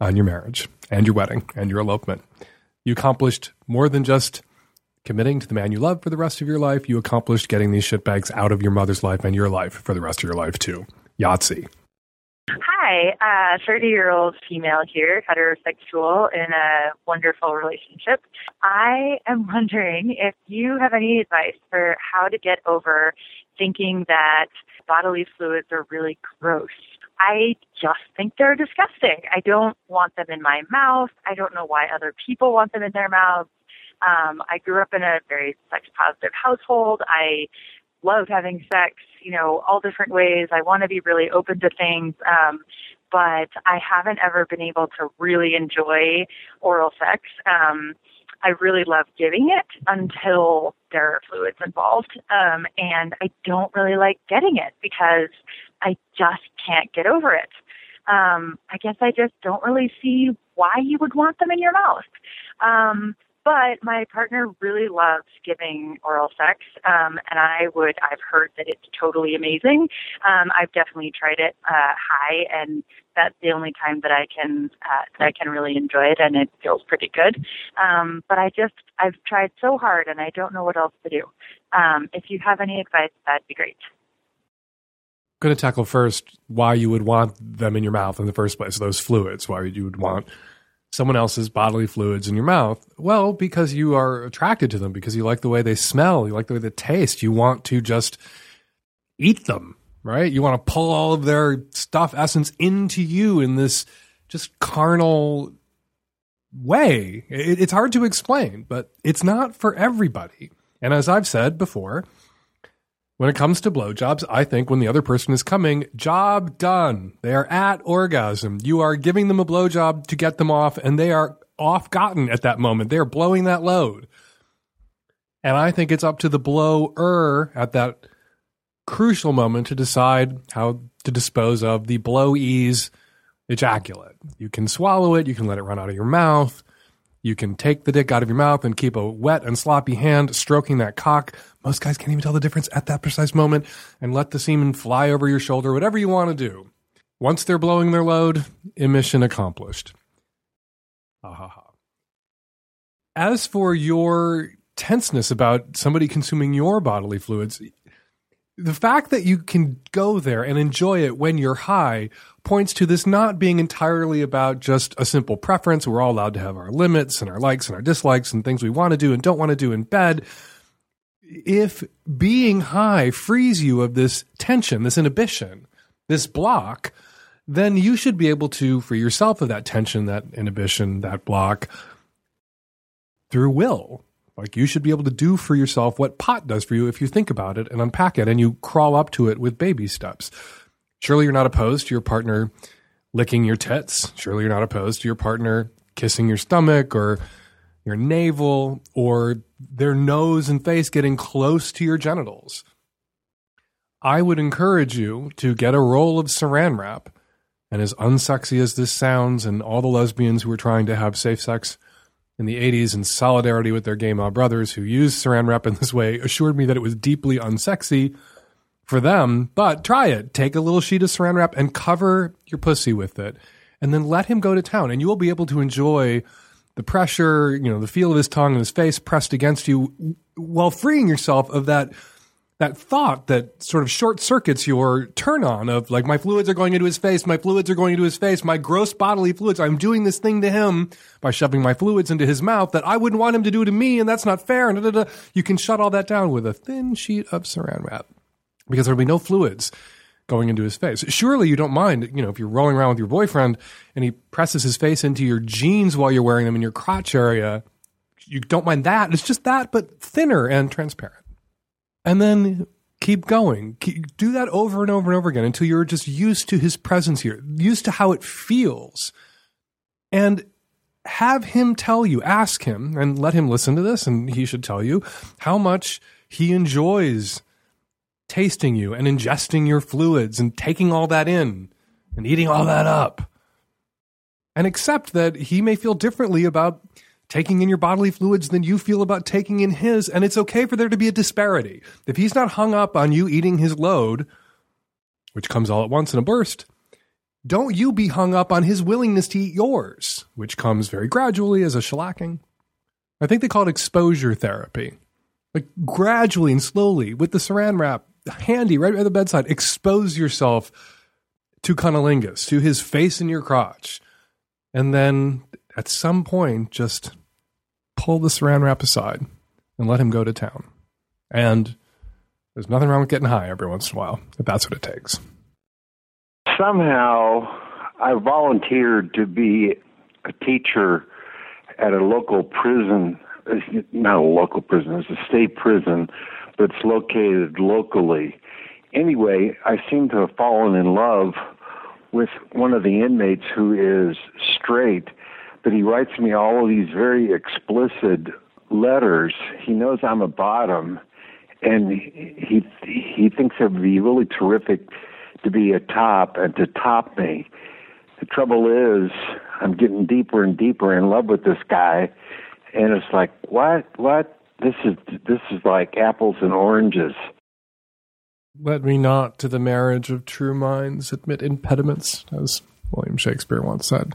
on your marriage and your wedding and your elopement. You accomplished more than just committing to the man you love for the rest of your life. You accomplished getting these shitbags out of your mother's life and your life for the rest of your life, too. Yahtzee. Hi, 30 uh, year old female here, heterosexual in a wonderful relationship. I am wondering if you have any advice for how to get over thinking that bodily fluids are really gross. I just think they're disgusting. I don't want them in my mouth. I don't know why other people want them in their mouths. Um, I grew up in a very sex positive household. I loved having sex, you know, all different ways. I want to be really open to things. Um, but I haven't ever been able to really enjoy oral sex. Um, I really love giving it until there are fluids involved. Um, and I don't really like getting it because I just can't get over it. Um, I guess I just don't really see why you would want them in your mouth. Um, but my partner really loves giving oral sex, um, and I would. I've heard that it's totally amazing. Um, I've definitely tried it uh, high, and that's the only time that I can uh, that I can really enjoy it, and it feels pretty good. Um, but I just I've tried so hard, and I don't know what else to do. Um, if you have any advice, that'd be great. I'm going to tackle first why you would want them in your mouth in the first place. Those fluids, why you would want someone else's bodily fluids in your mouth? Well, because you are attracted to them, because you like the way they smell, you like the way they taste. You want to just eat them, right? You want to pull all of their stuff essence into you in this just carnal way. It, it's hard to explain, but it's not for everybody. And as I've said before, when it comes to blowjobs, I think when the other person is coming, job done. They are at orgasm. You are giving them a blowjob to get them off, and they are off gotten at that moment. They are blowing that load. And I think it's up to the blower at that crucial moment to decide how to dispose of the blow ease ejaculate. You can swallow it, you can let it run out of your mouth. You can take the dick out of your mouth and keep a wet and sloppy hand stroking that cock. Most guys can't even tell the difference at that precise moment and let the semen fly over your shoulder, whatever you want to do. Once they're blowing their load, emission accomplished. Ha ha ha. As for your tenseness about somebody consuming your bodily fluids, the fact that you can go there and enjoy it when you're high points to this not being entirely about just a simple preference. We're all allowed to have our limits and our likes and our dislikes and things we want to do and don't want to do in bed. If being high frees you of this tension, this inhibition, this block, then you should be able to free yourself of that tension, that inhibition, that block through will. Like you should be able to do for yourself what pot does for you if you think about it and unpack it and you crawl up to it with baby steps. Surely you're not opposed to your partner licking your tits. Surely you're not opposed to your partner kissing your stomach or your navel or their nose and face getting close to your genitals. I would encourage you to get a roll of saran wrap. And as unsexy as this sounds, and all the lesbians who are trying to have safe sex in the 80s in solidarity with their gay mob brothers who used saran wrap in this way assured me that it was deeply unsexy for them. But try it. Take a little sheet of saran wrap and cover your pussy with it. And then let him go to town. And you will be able to enjoy the pressure, you know, the feel of his tongue and his face pressed against you while freeing yourself of that that thought that sort of short circuits your turn on of like my fluids are going into his face, my fluids are going into his face, my gross bodily fluids. I'm doing this thing to him by shoving my fluids into his mouth that I wouldn't want him to do to me, and that's not fair. And da, da, da. you can shut all that down with a thin sheet of saran wrap because there'll be no fluids going into his face. Surely you don't mind, you know, if you're rolling around with your boyfriend and he presses his face into your jeans while you're wearing them in your crotch area. You don't mind that. It's just that, but thinner and transparent. And then keep going. Keep, do that over and over and over again until you're just used to his presence here, used to how it feels. And have him tell you, ask him, and let him listen to this, and he should tell you how much he enjoys tasting you and ingesting your fluids and taking all that in and eating all that up. And accept that he may feel differently about taking in your bodily fluids than you feel about taking in his, and it's okay for there to be a disparity. If he's not hung up on you eating his load, which comes all at once in a burst, don't you be hung up on his willingness to eat yours, which comes very gradually as a shellacking. I think they call it exposure therapy. Like gradually and slowly with the saran wrap handy right by the bedside, expose yourself to cunnilingus, to his face in your crotch. And then at some point, just pull the saran wrap aside and let him go to town. And there's nothing wrong with getting high every once in a while, if that's what it takes. Somehow, I volunteered to be a teacher at a local prison, not a local prison, it's a state prison, but it's located locally. Anyway, I seem to have fallen in love with one of the inmates who is straight but he writes me all of these very explicit letters. He knows I'm a bottom, and he he thinks it would be really terrific to be a top and to top me. The trouble is, I'm getting deeper and deeper in love with this guy, and it's like, what, what? This is this is like apples and oranges. Let me not to the marriage of true minds admit impediments, as William Shakespeare once said.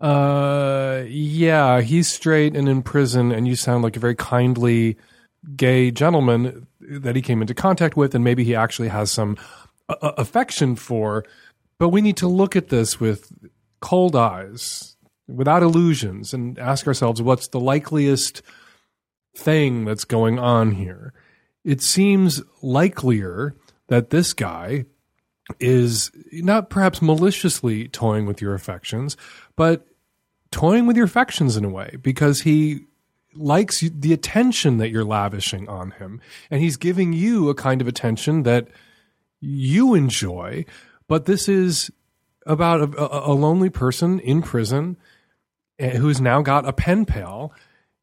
Uh, yeah, he's straight and in prison, and you sound like a very kindly gay gentleman that he came into contact with, and maybe he actually has some uh, uh, affection for. But we need to look at this with cold eyes, without illusions, and ask ourselves what's the likeliest thing that's going on here. It seems likelier that this guy is not perhaps maliciously toying with your affections, but toying with your affections in a way because he likes the attention that you're lavishing on him and he's giving you a kind of attention that you enjoy but this is about a, a lonely person in prison eh, who's now got a pen pal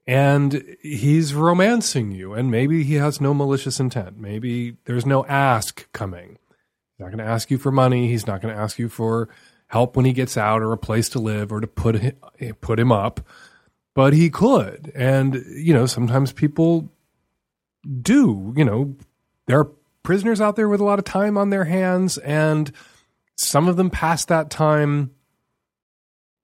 and he's romancing you and maybe he has no malicious intent. Maybe there's no ask coming. He's not going to ask you for money. He's not going to ask you for help when he gets out or a place to live or to put him, eh, put him up, but he could. And you know, sometimes people do. You know, there are prisoners out there with a lot of time on their hands, and some of them pass that time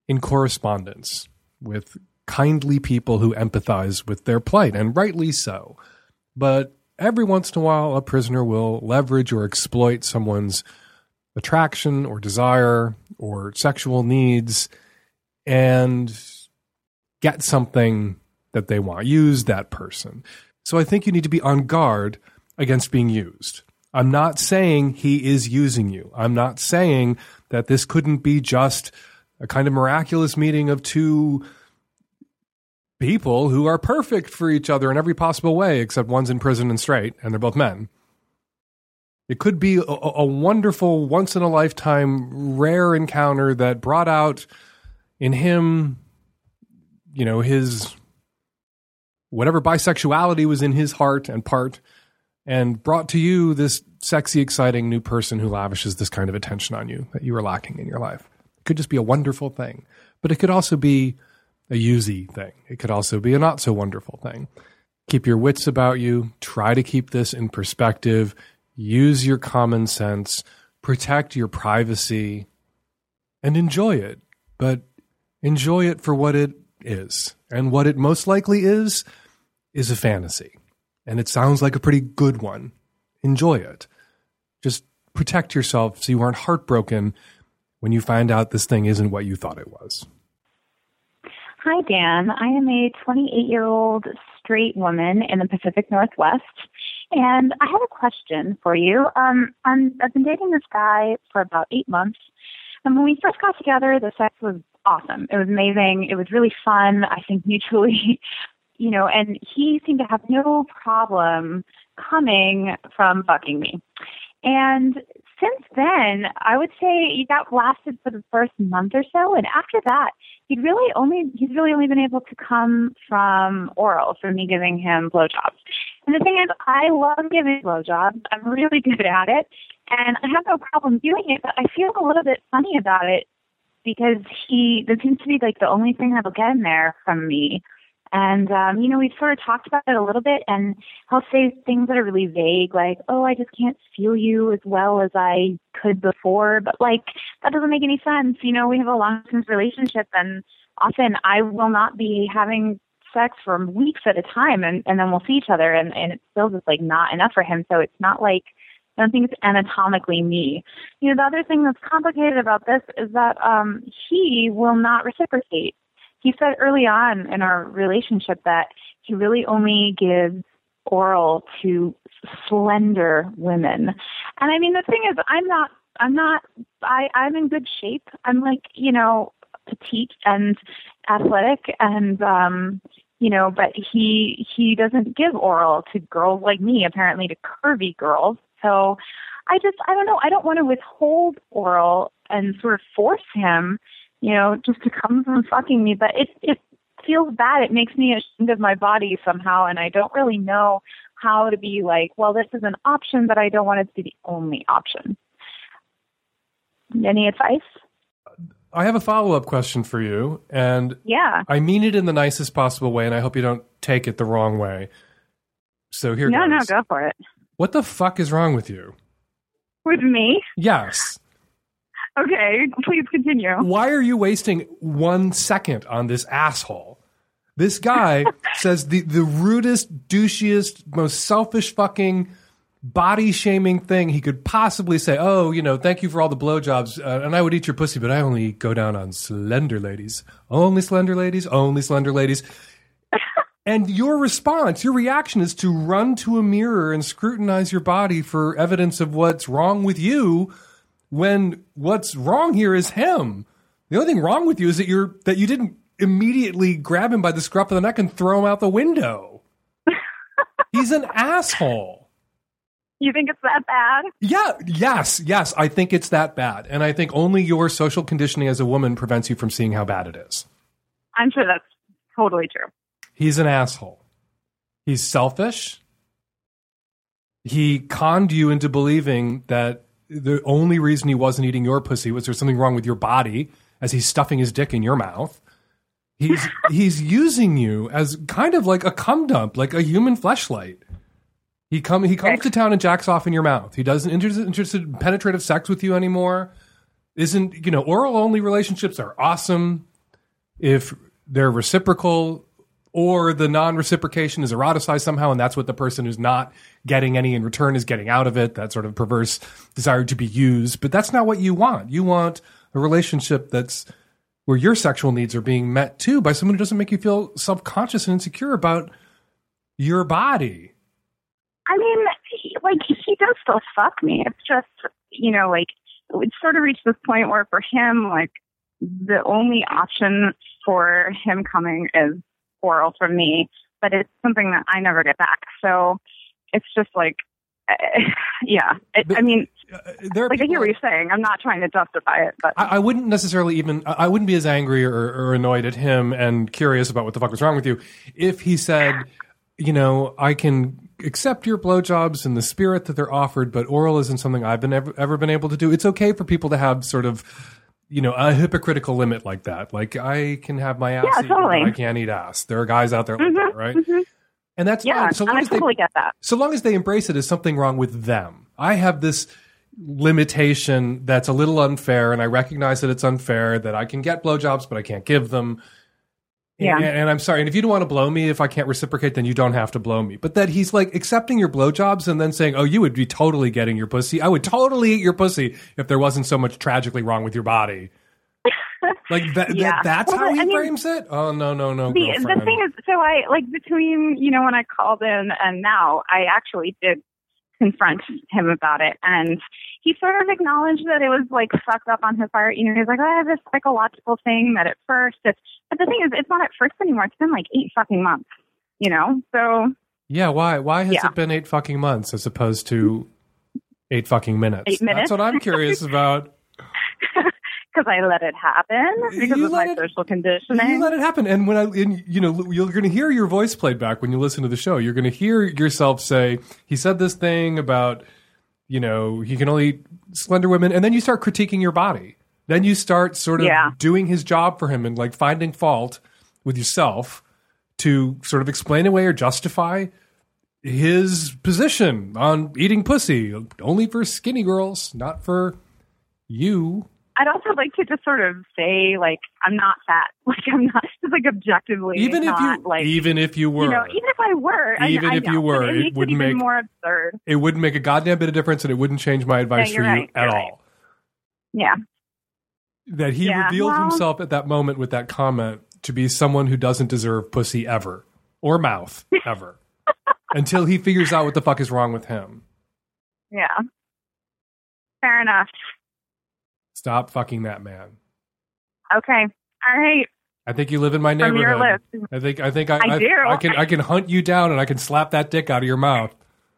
in correspondence with kindly people who empathize with their plight, and rightly so. But every once in a while, a prisoner will leverage or exploit someone's attraction or desire or sexual needs and get something that they want. Use that person. So I think you need to be on guard against being used. I'm not saying he is using you. I'm not saying that this couldn't be just a kind of miraculous meeting of two people who are perfect for each other in every possible way, except one's in prison and straight, and they're both men. It could be a, a wonderful, once in a lifetime, rare encounter that brought out in him, you know, his whatever bisexuality was in his heart and part, and brought to you this sexy, exciting new person who lavishes this kind of attention on you that you were lacking in your life. It could just be a wonderful thing, but it could also be a usy thing. It could also be a not so wonderful thing. Keep your wits about you. Try to keep this in perspective use your common sense, protect your privacy, and enjoy it. But enjoy it for what it is. And what it most likely is, is a fantasy. And it sounds like a pretty good one. Enjoy it. Just protect yourself so you aren't heartbroken when you find out this thing isn't what you thought it was. Hi, Dan. I am a 28 year old straight woman in the Pacific Northwest. And I have a question for you. Um, I'm, I've been dating this guy for about eight months. And when we first got together, the sex was awesome. It was amazing. It was really fun. I think mutually, you know, and he seemed to have no problem coming from fucking me. And since then, I would say that lasted for the first month or so, and after that, he'd really only he's really only been able to come from oral, from me giving him blowjobs. And the thing is, I love giving blowjobs. I'm really good at it, and I have no problem doing it. But I feel a little bit funny about it because he that seems to be like the only thing that'll get in there from me. And um, you know, we've sort of talked about it a little bit, and he'll say things that are really vague, like, "Oh, I just can't feel you as well as I could before," but like that doesn't make any sense. You know, we have a long distance relationship, and often I will not be having sex for weeks at a time, and and then we'll see each other, and and it still just like not enough for him. So it's not like I don't think it's anatomically me. You know, the other thing that's complicated about this is that um, he will not reciprocate he said early on in our relationship that he really only gives oral to slender women. And I mean the thing is I'm not I'm not I I'm in good shape. I'm like, you know, petite and athletic and um you know, but he he doesn't give oral to girls like me, apparently to curvy girls. So I just I don't know, I don't want to withhold oral and sort of force him you know, just to come from fucking me. But it it feels bad. It makes me ashamed of my body somehow, and I don't really know how to be like, well, this is an option, but I don't want it to be the only option. Any advice? I have a follow up question for you, and yeah, I mean it in the nicest possible way, and I hope you don't take it the wrong way. So here, no, goes. no, go for it. What the fuck is wrong with you? With me? Yes. Okay, please continue. Why are you wasting one second on this asshole? This guy says the, the rudest, douchiest, most selfish fucking body shaming thing he could possibly say. Oh, you know, thank you for all the blowjobs, uh, and I would eat your pussy, but I only go down on slender ladies. Only slender ladies, only slender ladies. and your response, your reaction is to run to a mirror and scrutinize your body for evidence of what's wrong with you when what's wrong here is him. The only thing wrong with you is that you're that you didn't immediately grab him by the scruff of the neck and throw him out the window. He's an asshole. You think it's that bad? Yeah, yes, yes. I think it's that bad. And I think only your social conditioning as a woman prevents you from seeing how bad it is. I'm sure that's totally true. He's an asshole. He's selfish. He conned you into believing that the only reason he wasn't eating your pussy was there's something wrong with your body as he's stuffing his dick in your mouth. He's he's using you as kind of like a cum dump, like a human fleshlight. He come he comes to town and jacks off in your mouth. He doesn't interested interested in penetrative sex with you anymore. Isn't you know oral only relationships are awesome if they're reciprocal or the non-reciprocation is eroticized somehow and that's what the person who's not getting any in return is getting out of it that sort of perverse desire to be used but that's not what you want you want a relationship that's where your sexual needs are being met too by someone who doesn't make you feel self-conscious and insecure about your body I mean, he- like he does still fuck me. It's just, you know, like it's sort of reached this point where for him, like the only option for him coming is oral from me, but it's something that I never get back. So it's just like, uh, yeah. I, I mean, there are like I hear what you're saying. I'm not trying to justify it, but I, I wouldn't necessarily even I I wouldn't be as angry or, or annoyed at him and curious about what the fuck was wrong with you if he said, you know, I can accept your blowjobs in the spirit that they're offered, but oral isn't something I've been ever, ever been able to do. It's okay for people to have sort of, you know, a hypocritical limit like that. Like I can have my ass, Yeah, totally. I can't eat ass. There are guys out there like that, right? Mhm. And that's yeah, fine. So long I as they totally get that. so long as they embrace it as something wrong with them. I have this limitation that's a little unfair, and I recognize that it's unfair that I can get blowjobs, but I can't give them. Yeah. And, and I'm sorry. And if you don't want to blow me, if I can't reciprocate, then you don't have to blow me. But that he's like accepting your blowjobs and then saying, "Oh, you would be totally getting your pussy. I would totally eat your pussy if there wasn't so much tragically wrong with your body." Like that, Yeah. that that's Well, how he I mean- frames it. Oh no, no, no, the, the thing is, so I like between you know when I called in and now, I actually did confront him about it, and he sort of acknowledged that it was like fucked up on his part. You know, he's like, oh, I have this psychological thing that at first, it's, but the thing is, it's not at first anymore. It's been like eight fucking months. You know, so Yeah, why? Why has Yeah. it been eight fucking months as opposed to eight fucking minutes? Eight minutes? That's what I'm curious about. Because I let it happen because You of my it- social conditioning. You let it happen, and when I, and, you know, you're going to hear your voice played back when you listen to the show. You're going to hear yourself say, "He said this thing about, you know, he can only eat slender women," and then you start critiquing your body. Then you start sort of Yeah. doing his job for him and like finding fault with yourself to sort of explain away or justify his position on eating pussy only for skinny girls, not for you. I'd also like to just sort of say, like, I'm not fat. Like, I'm not just like objectively Even if not, you, like, even if you were, you know, even if I were, Even I if you know, were, it it wouldn't make- more absurd. it wouldn't make a goddamn bit of difference, and it wouldn't change my advice Yeah, for you're you right, at all. Yeah, That he Yeah, revealed well- himself at that moment with that comment to be someone who doesn't deserve pussy ever or mouth ever until he figures out what the fuck is wrong with him. yeah. Fair enough. Stop fucking that man. Okay. All right. I think you live in my From your neighborhood. I think I think I, I do. I can I can hunt you down and I can slap that dick out of your mouth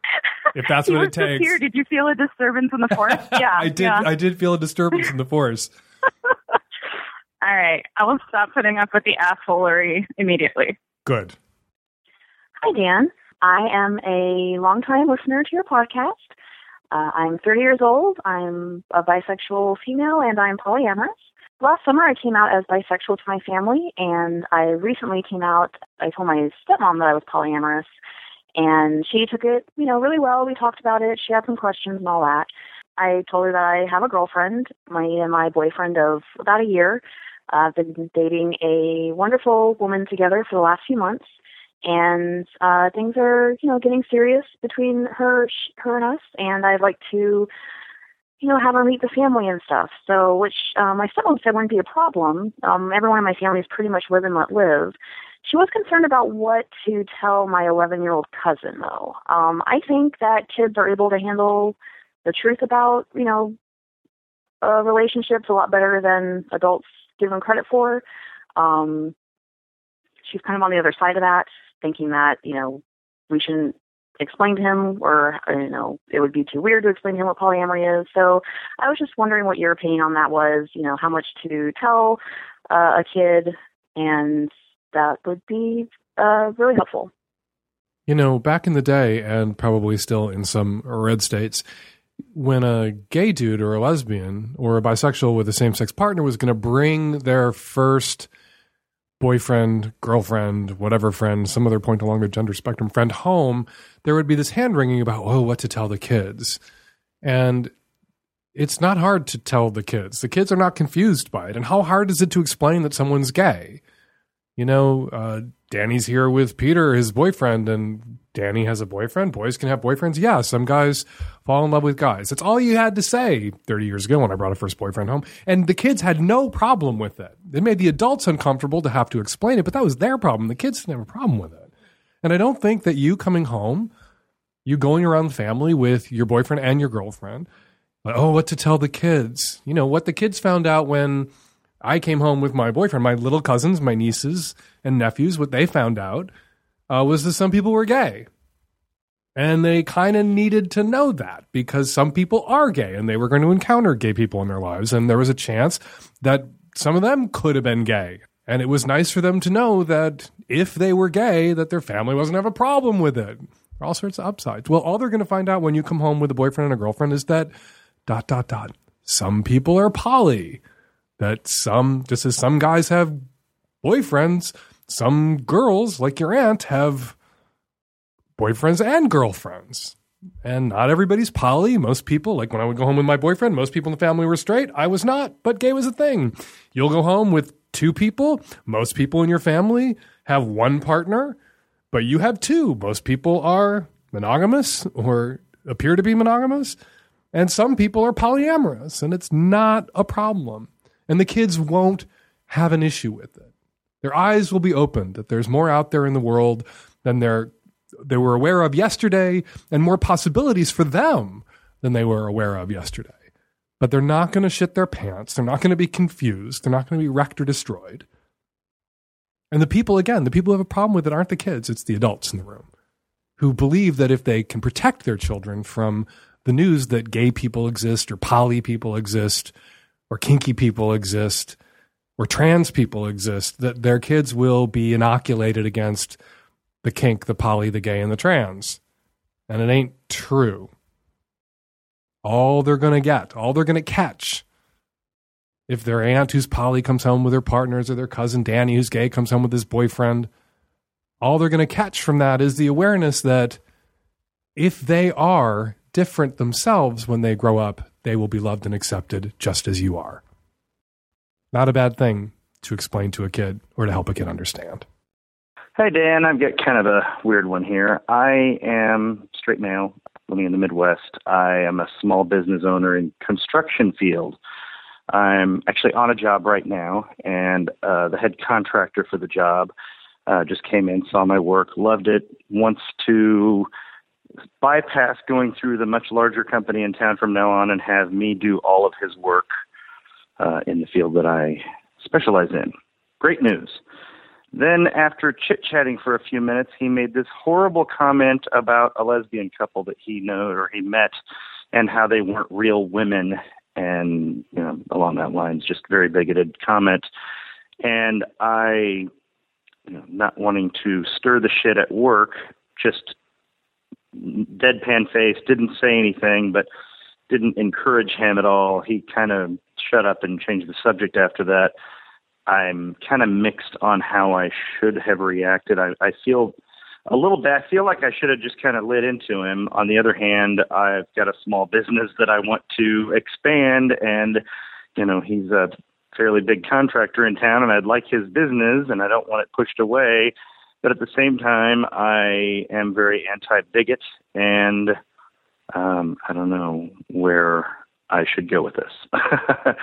if that's what it takes. here. Did you feel a disturbance in the force? Yeah. I did yeah. I did feel a disturbance in the force. All right. I will stop putting up with the assholery immediately. Good. Hi, Dan. I am a longtime listener to your podcast. Uh, I'm 30 years old. I'm a bisexual female, and I'm polyamorous. Last summer, I came out as bisexual to my family, and I recently came out. I told my stepmom that I was polyamorous, and she took it, you know, really well. We talked about it. She had some questions and all that. I told her that I have a girlfriend, my and my boyfriend of about a year. Uh, I've been dating a wonderful woman together for the last few months and uh, things are you know getting serious between her her and us and i'd like to you know have her meet the family and stuff. So which uh, my stepmom said wouldn't be a problem. Um everyone in my family is pretty much live and let live. She was concerned about what to tell my 11 year old cousin though. Um i think that kids are able to handle the truth about you know uh, relationships a lot better than adults give them credit for. Um she's kind of on the other side of that, thinking that, you know, we shouldn't explain to him or, you know, it would be too weird to explain to him what polyamory is. So I was just wondering what your opinion on that was, you know, how much to tell uh, a kid, and that would be uh, really helpful. You know, back in the day, and probably still in some red states, when a gay dude or a lesbian or a bisexual with a same sex partner was going to bring their first boyfriend, girlfriend, whatever friend, some other point along the gender spectrum friend home, there would be this hand wringing about, oh, what to tell the kids. And it's not hard to tell the kids. The kids are not confused by it. And how hard is it to explain that someone's gay? You know, uh, Danny's here with Peter, his boyfriend, and Danny has a boyfriend. Boys can have boyfriends. Yeah, some guys fall in love with guys. That's all you had to say 30 years ago when I brought a first boyfriend home. And the kids had no problem with it. It made the adults uncomfortable to have to explain it, but that was their problem. The kids didn't have a problem with it. And I don't think that you coming home, you going around the family with your boyfriend and your girlfriend, like, oh, what to tell the kids? You know, what the kids found out when I came home with my boyfriend, my little cousins, my nieces and nephews, what they found out uh, was that some people were gay. And they kind of needed to know that because some people are gay and they were going to encounter gay people in their lives. And there was a chance that some of them could have been gay. And it was nice for them to know that if they were gay, that their family wasn't have a problem with it. All sorts of upsides. Well, all they're going to find out when you come home with a boyfriend and a girlfriend is that dot, dot, dot. Some people are poly. That some, just as some guys have boyfriends, some girls, like your aunt, have boyfriends and girlfriends. And not everybody's poly. Most people, like when I would go home with my boyfriend, most people in the family were straight. I was not, but gay was a thing. You'll go home with two people. Most people in your family have one partner, but you have two. Most people are monogamous or appear to be monogamous. And some people are polyamorous, and it's not a problem. And the kids won't have an issue with it. Their eyes will be opened that there's more out there in the world than they're they were aware of yesterday and more possibilities for them than they were aware of yesterday. But they're not going to shit their pants. They're not going to be confused. They're not going to be wrecked or destroyed. And the people, again, the people who have a problem with it aren't the kids, it's the adults in the room. who believe that if they can protect their children from the news that gay people exist or poly people exist or kinky people exist or trans people exist, that their kids will be inoculated against the kink, the poly, the gay, and the trans. And it ain't true. All they're going to get, all they're going to catch, if their aunt who's poly comes home with her partners or their cousin Danny who's gay comes home with his boyfriend, all they're going to catch from that is the awareness that if they are different themselves when they grow up, they will be loved and accepted just as you are. Not a bad thing to explain to a kid or to help a kid understand. Hi, Dan. I've got kind of a weird one here. I am straight male, living in the Midwest. I am a small business owner in construction field. I'm actually on a job right now, and uh, the head contractor for the job uh, just came in, saw my work, loved it, wants to bypass going through the much larger company in town from now on and have me do all of his work uh, in the field that I specialize in. Great news. Then, after chit chatting for a few minutes, he made this horrible comment about a lesbian couple that he knew or he met and how they weren't real women and, you know, along that lines, just very bigoted comment. And I, you know, not wanting to stir the shit at work, just deadpan face, didn't say anything, but didn't encourage him at all. He kind of shut up and change the subject after that. I'm kind of mixed on how I should have reacted. I, I feel a little bad. I feel like I should have just kind of lit into him. On the other hand, I've got a small business that I want to expand, and you know he's a fairly big contractor in town, and I'd like his business, and I don't want it pushed away. But at the same time, I am very anti-bigot, and um, I don't know where I should go with this.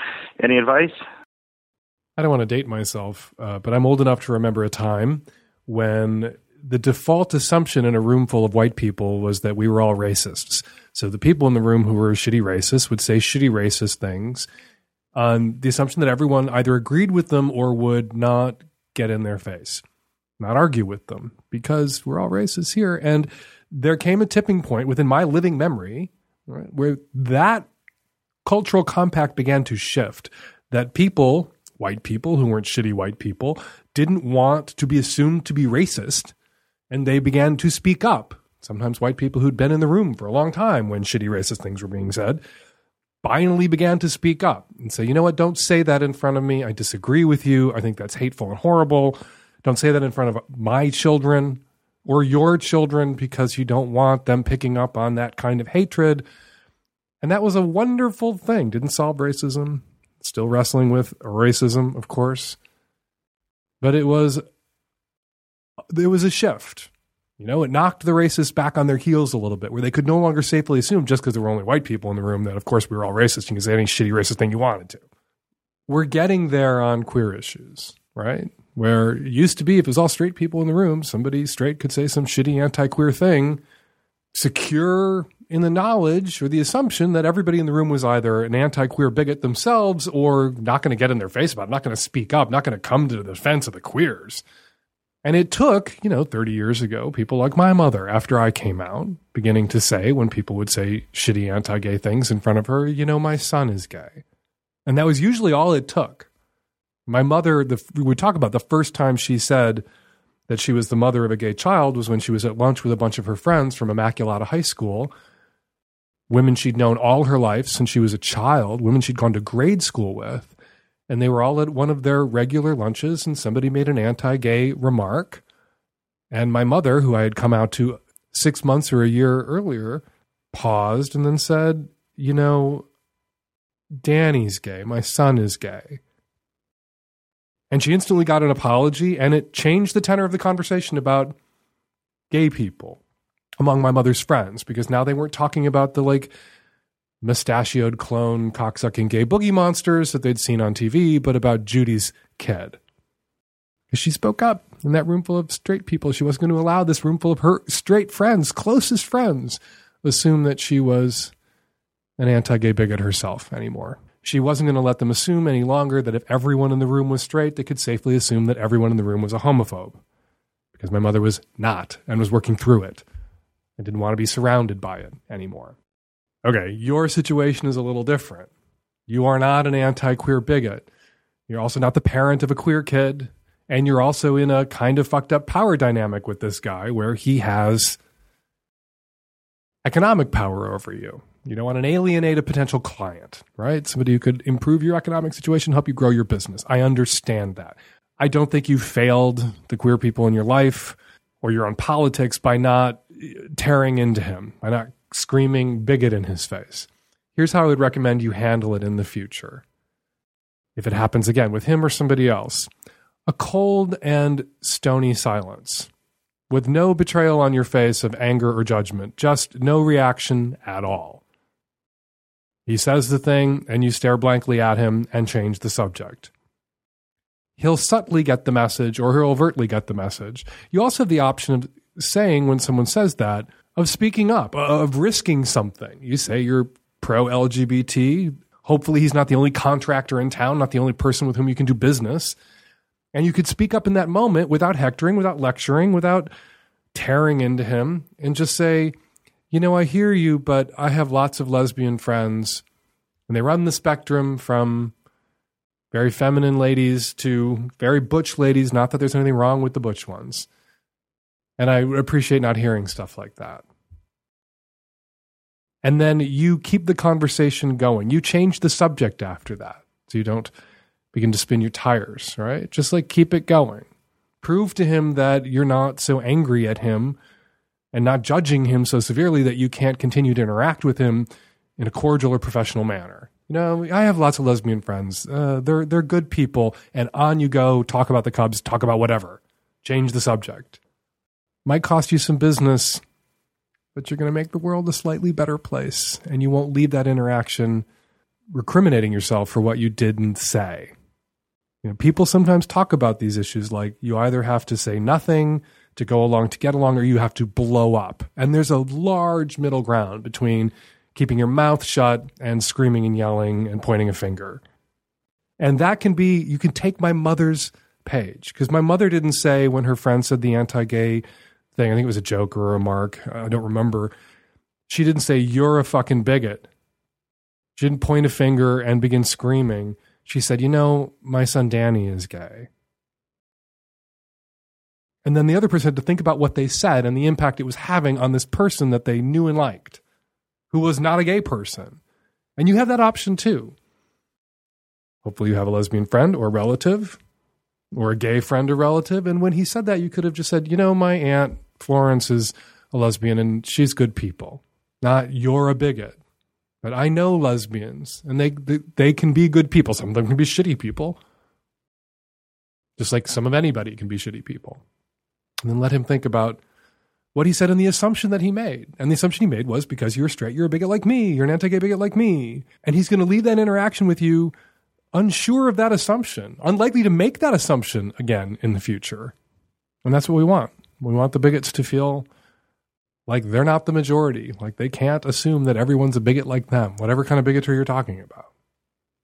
Any advice? I don't want to date myself, uh, but I'm old enough to remember a time when the default assumption in a room full of white people was that we were all racists. So the people in the room who were shitty racists would say shitty racist things on the assumption that everyone either agreed with them or would not get in their face not argue with them because we're all racists here. And there came a tipping point within my living memory right, where that cultural compact began to shift. That people, white people who weren't shitty white people, didn't want to be assumed to be racist. And they began to speak up. Sometimes white people who'd been in the room for a long time when shitty racist things were being said finally began to speak up and say, you know what, don't say that in front of me. I disagree with you. I think that's hateful and horrible. Don't say that in front of my children or your children because you don't want them picking up on that kind of hatred. And that was a wonderful thing. Didn't solve racism. Still wrestling with racism, of course. But it was there was a shift. You know, it knocked the racists back on their heels a little bit, where they could no longer safely assume just because there were only white people in the room that, of course, we were all racist. You can say any shitty racist thing you wanted to. We're getting there on queer issues, right? where it used to be if it was all straight people in the room, somebody straight could say some shitty anti queer thing, secure in the knowledge or the assumption that everybody in the room was either an anti queer bigot themselves or not going to get in their face about it, not going to speak up, not going to come to the defense of the queers. And it took, you know, 30 years ago, people like my mother, after I came out, beginning to say, when people would say shitty anti gay things in front of her, you know, my son is gay. And that was usually all it took. My mother, the, we would talk about the first time she said that she was the mother of a gay child was when she was at lunch with a bunch of her friends from Immaculata High School. Women she'd known all her life since she was a child, women she'd gone to grade school with. And they were all at one of their regular lunches, and somebody made an anti gay remark. And my mother, who I had come out to six months or a year earlier, paused and then said, You know, Danny's gay. My son is gay. And she instantly got an apology, and it changed the tenor of the conversation about gay people among my mother's friends because now they weren't talking about the like mustachioed clone cocksucking gay boogie monsters that they'd seen on TV, but about Judy's kid. She spoke up in that room full of straight people. She wasn't going to allow this room full of her straight friends, closest friends, assume that she was an anti gay bigot herself anymore. She wasn't going to let them assume any longer that if everyone in the room was straight, they could safely assume that everyone in the room was a homophobe. Because my mother was not and was working through it. And didn't want to be surrounded by it anymore. Okay, your situation is a little different. You are not an anti queer bigot. You're also not the parent of a queer kid. And you're also in a kind of fucked up power dynamic with this guy where he has economic power over you. You don't want to alienate a potential client, right? Somebody who could improve your economic situation, help you grow your business. I understand that. I don't think you failed the queer people in your life or your own politics by not tearing into him, by not screaming bigot in his face. Here's how I would recommend you handle it in the future. If it happens again with him or somebody else, a cold and stony silence with no betrayal on your face of anger or judgment, just no reaction at all. He says the thing, and you stare blankly at him and change the subject. He'll subtly get the message or he'll overtly get the message. You also have the option of saying, when someone says that, of speaking up, of risking something. You say you're pro LGBT. Hopefully, he's not the only contractor in town, not the only person with whom you can do business. And you could speak up in that moment without hectoring, without lecturing, without tearing into him, and just say, you know, I hear you, but I have lots of lesbian friends, and they run the spectrum from very feminine ladies to very butch ladies. Not that there's anything wrong with the butch ones. And I appreciate not hearing stuff like that. And then you keep the conversation going. You change the subject after that. So you don't begin to spin your tires, right? Just like keep it going. Prove to him that you're not so angry at him and not judging him so severely that you can't continue to interact with him in a cordial or professional manner. You know, I have lots of lesbian friends. Uh, they're they're good people, and on you go. Talk about the Cubs. Talk about whatever. Change the subject. Might cost you some business, but you're going to make the world a slightly better place, and you won't leave that interaction recriminating yourself for what you didn't say. You know, people sometimes talk about these issues like you either have to say nothing to go along to get along or you have to blow up. And there's a large middle ground between keeping your mouth shut and screaming and yelling and pointing a finger. And that can be, you can take my mother's page because my mother didn't say when her friend said the anti gay thing, I think it was a joke or a remark, I don't remember. She didn't say, You're a fucking bigot. She didn't point a finger and begin screaming she said, You know, my son Danny is gay. And then the other person had to think about what they said and the impact it was having on this person that they knew and liked, who was not a gay person. And you have that option too. Hopefully, you have a lesbian friend or relative or a gay friend or relative. And when he said that, you could have just said, You know, my aunt Florence is a lesbian and she's good people, not you're a bigot. But I know lesbians, and they, they they can be good people. Some of them can be shitty people, just like some of anybody can be shitty people. And then let him think about what he said and the assumption that he made. And the assumption he made was because you're straight, you're a bigot like me, you're an anti-gay bigot like me, and he's going to leave that interaction with you unsure of that assumption, unlikely to make that assumption again in the future. And that's what we want. We want the bigots to feel like they're not the majority. Like they can't assume that everyone's a bigot like them, whatever kind of bigotry you're talking about.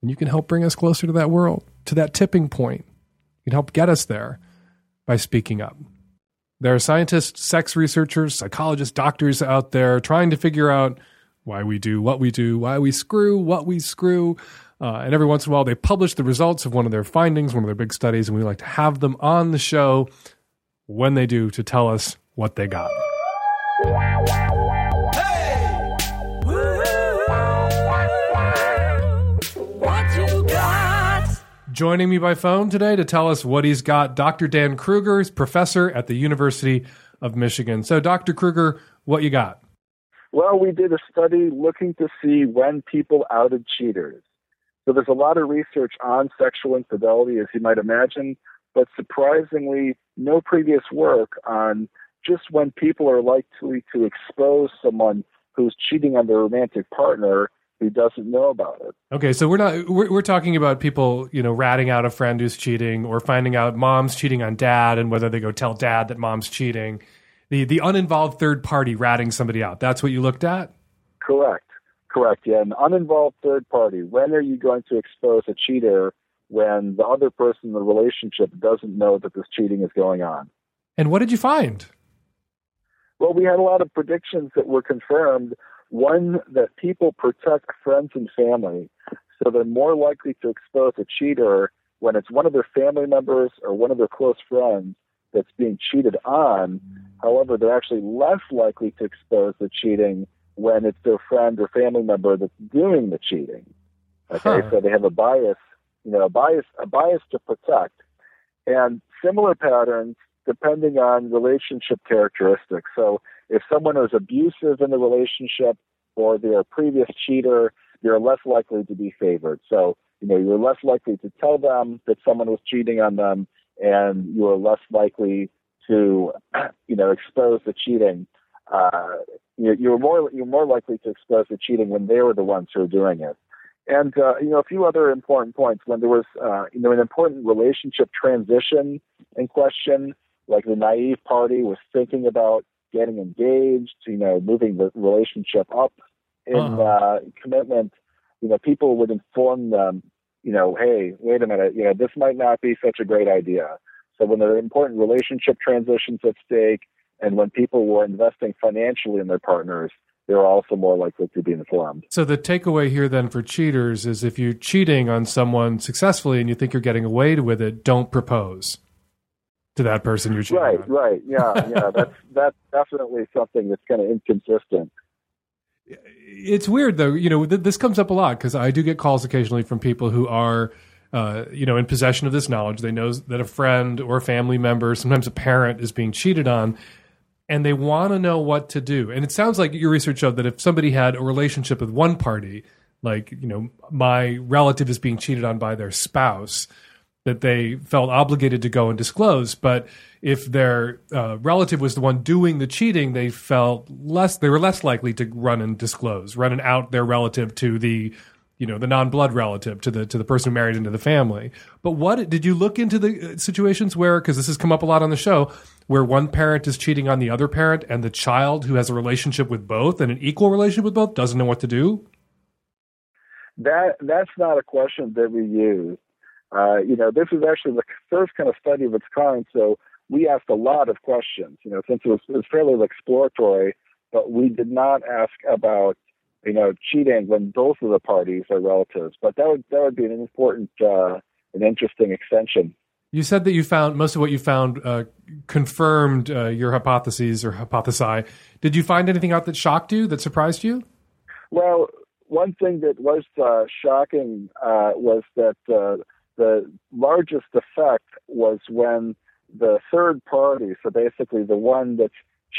And you can help bring us closer to that world, to that tipping point. You can help get us there by speaking up. There are scientists, sex researchers, psychologists, doctors out there trying to figure out why we do what we do, why we screw what we screw. Uh, and every once in a while, they publish the results of one of their findings, one of their big studies, and we like to have them on the show when they do to tell us what they got. Joining me by phone today to tell us what he's got, Dr. Dan Kruger is professor at the University of Michigan. So, Dr. Kruger, what you got? Well, we did a study looking to see when people outed cheaters. So there's a lot of research on sexual infidelity, as you might imagine, but surprisingly, no previous work on just when people are likely to expose someone who's cheating on their romantic partner who doesn't know about it. Okay, so we're not we're, we're talking about people, you know, ratting out a friend who's cheating or finding out mom's cheating on dad and whether they go tell dad that mom's cheating. The the uninvolved third party ratting somebody out. That's what you looked at? Correct. Correct. Yeah, an uninvolved third party. When are you going to expose a cheater when the other person in the relationship doesn't know that this cheating is going on? And what did you find? Well, we had a lot of predictions that were confirmed. One, that people protect friends and family, so they're more likely to expose a cheater when it's one of their family members or one of their close friends that's being cheated on. However, they're actually less likely to expose the cheating when it's their friend or family member that's doing the cheating. Okay, Huh. so they have a bias, you know, a bias, a bias to protect, and similar patterns depending on relationship characteristics. So, if someone is abusive in the relationship or they're a previous cheater, you're less likely to be favored. So, you know, you're less likely to tell them that someone was cheating on them, and you are less likely to, you know, expose the cheating. Uh, you're, more you're more likely to expose the cheating when they were the ones who are doing it. And uh, you know, a few other important points. When there was uh, you know an important relationship transition in question, like the naive party was thinking about getting engaged, you know, moving the relationship up in uh, commitment. You know, people would inform them, you know, hey, wait a minute, you know, this might not be such a great idea. So when there are important relationship transitions at stake, and when people were investing financially in their partners, they're also more likely to be informed. So the takeaway here then for cheaters is if you're cheating on someone successfully and you think you're getting away with it, don't propose to that person you're cheating Right, on. right, yeah, yeah. That's that's definitely something that's kind of inconsistent. It's weird though. You know, th- this comes up a lot because I do get calls occasionally from people who are, uh, you know, in possession of this knowledge. They know that a friend or a family member, sometimes a parent, is being cheated on, and they want to know what to do. And it sounds like your research showed that if somebody had a relationship with one party, like you know, my relative is being cheated on by their spouse, that they felt obligated to go and disclose. But if their uh, relative was the one doing the cheating, they felt less. They were less likely to run and disclose, run and out their relative to the, you know, the non-blood relative to the to the person who married into the family. But what did you look into the uh, situations where? Because this has come up a lot on the show, where one parent is cheating on the other parent, and the child who has a relationship with both and an equal relationship with both doesn't know what to do. That that's not a question that we use. Uh, you know, this is actually the first kind of study of its kind. So we asked a lot of questions. You know, since it was, it was fairly exploratory, but we did not ask about you know cheating when both of the parties are relatives. But that would that would be an important, uh, an interesting extension. You said that you found most of what you found uh, confirmed uh, your hypotheses or hypothesi. Did you find anything out that shocked you, that surprised you? Well, one thing that was uh, shocking uh, was that uh, the largest effect was when the third party, so basically the one that's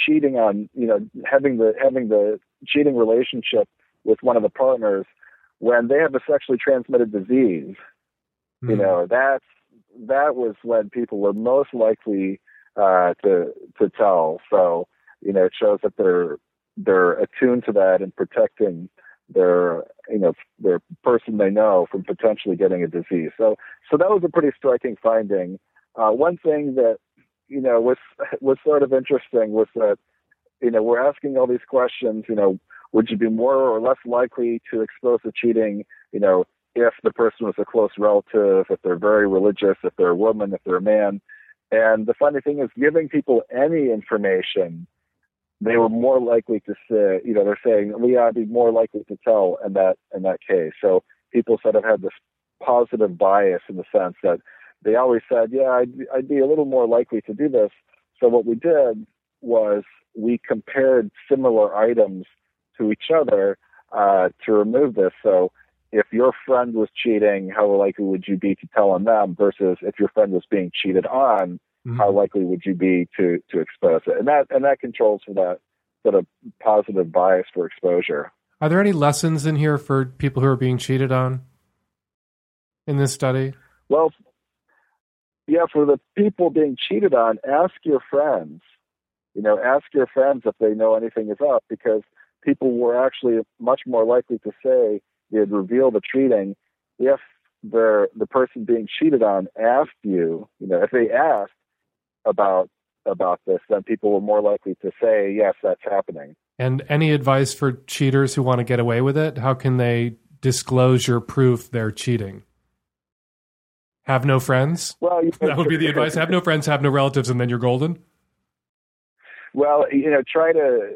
cheating on, you know, having the having the cheating relationship with one of the partners, when they have a sexually transmitted disease, you know, that's that was when people were most likely uh, to to tell. So, you know, it shows that they're they're attuned to that and protecting their you know their person they know from potentially getting a disease. So so that was a pretty striking finding. Uh, one thing that you know was was sort of interesting was that you know we're asking all these questions. You know, would you be more or less likely to expose the cheating? You know, if the person was a close relative, if they're very religious, if they're a woman, if they're a man. And the funny thing is, giving people any information they were more likely to say, you know, they're saying, Leah, I'd be more likely to tell in that in that case. So people sort of had this positive bias in the sense that they always said, yeah, I'd, I'd be a little more likely to do this. So what we did was we compared similar items to each other uh, to remove this. So if your friend was cheating, how likely would you be to tell on them versus if your friend was being cheated on, how likely would you be to to expose it? And that and that controls for that sort of positive bias for exposure. Are there any lessons in here for people who are being cheated on in this study? Well, yeah, for the people being cheated on, ask your friends. You know, ask your friends if they know anything is up because people were actually much more likely to say they'd reveal the cheating if the the person being cheated on asked you. You know, if they asked about about this, then people were more likely to say, yes, that's happening. And any advice for cheaters who want to get away with it? How can they disclose your proof they're cheating? Have no friends? Well, you know, that would be the advice. Have no friends, have no relatives, and then you're golden. Well, you know, try to,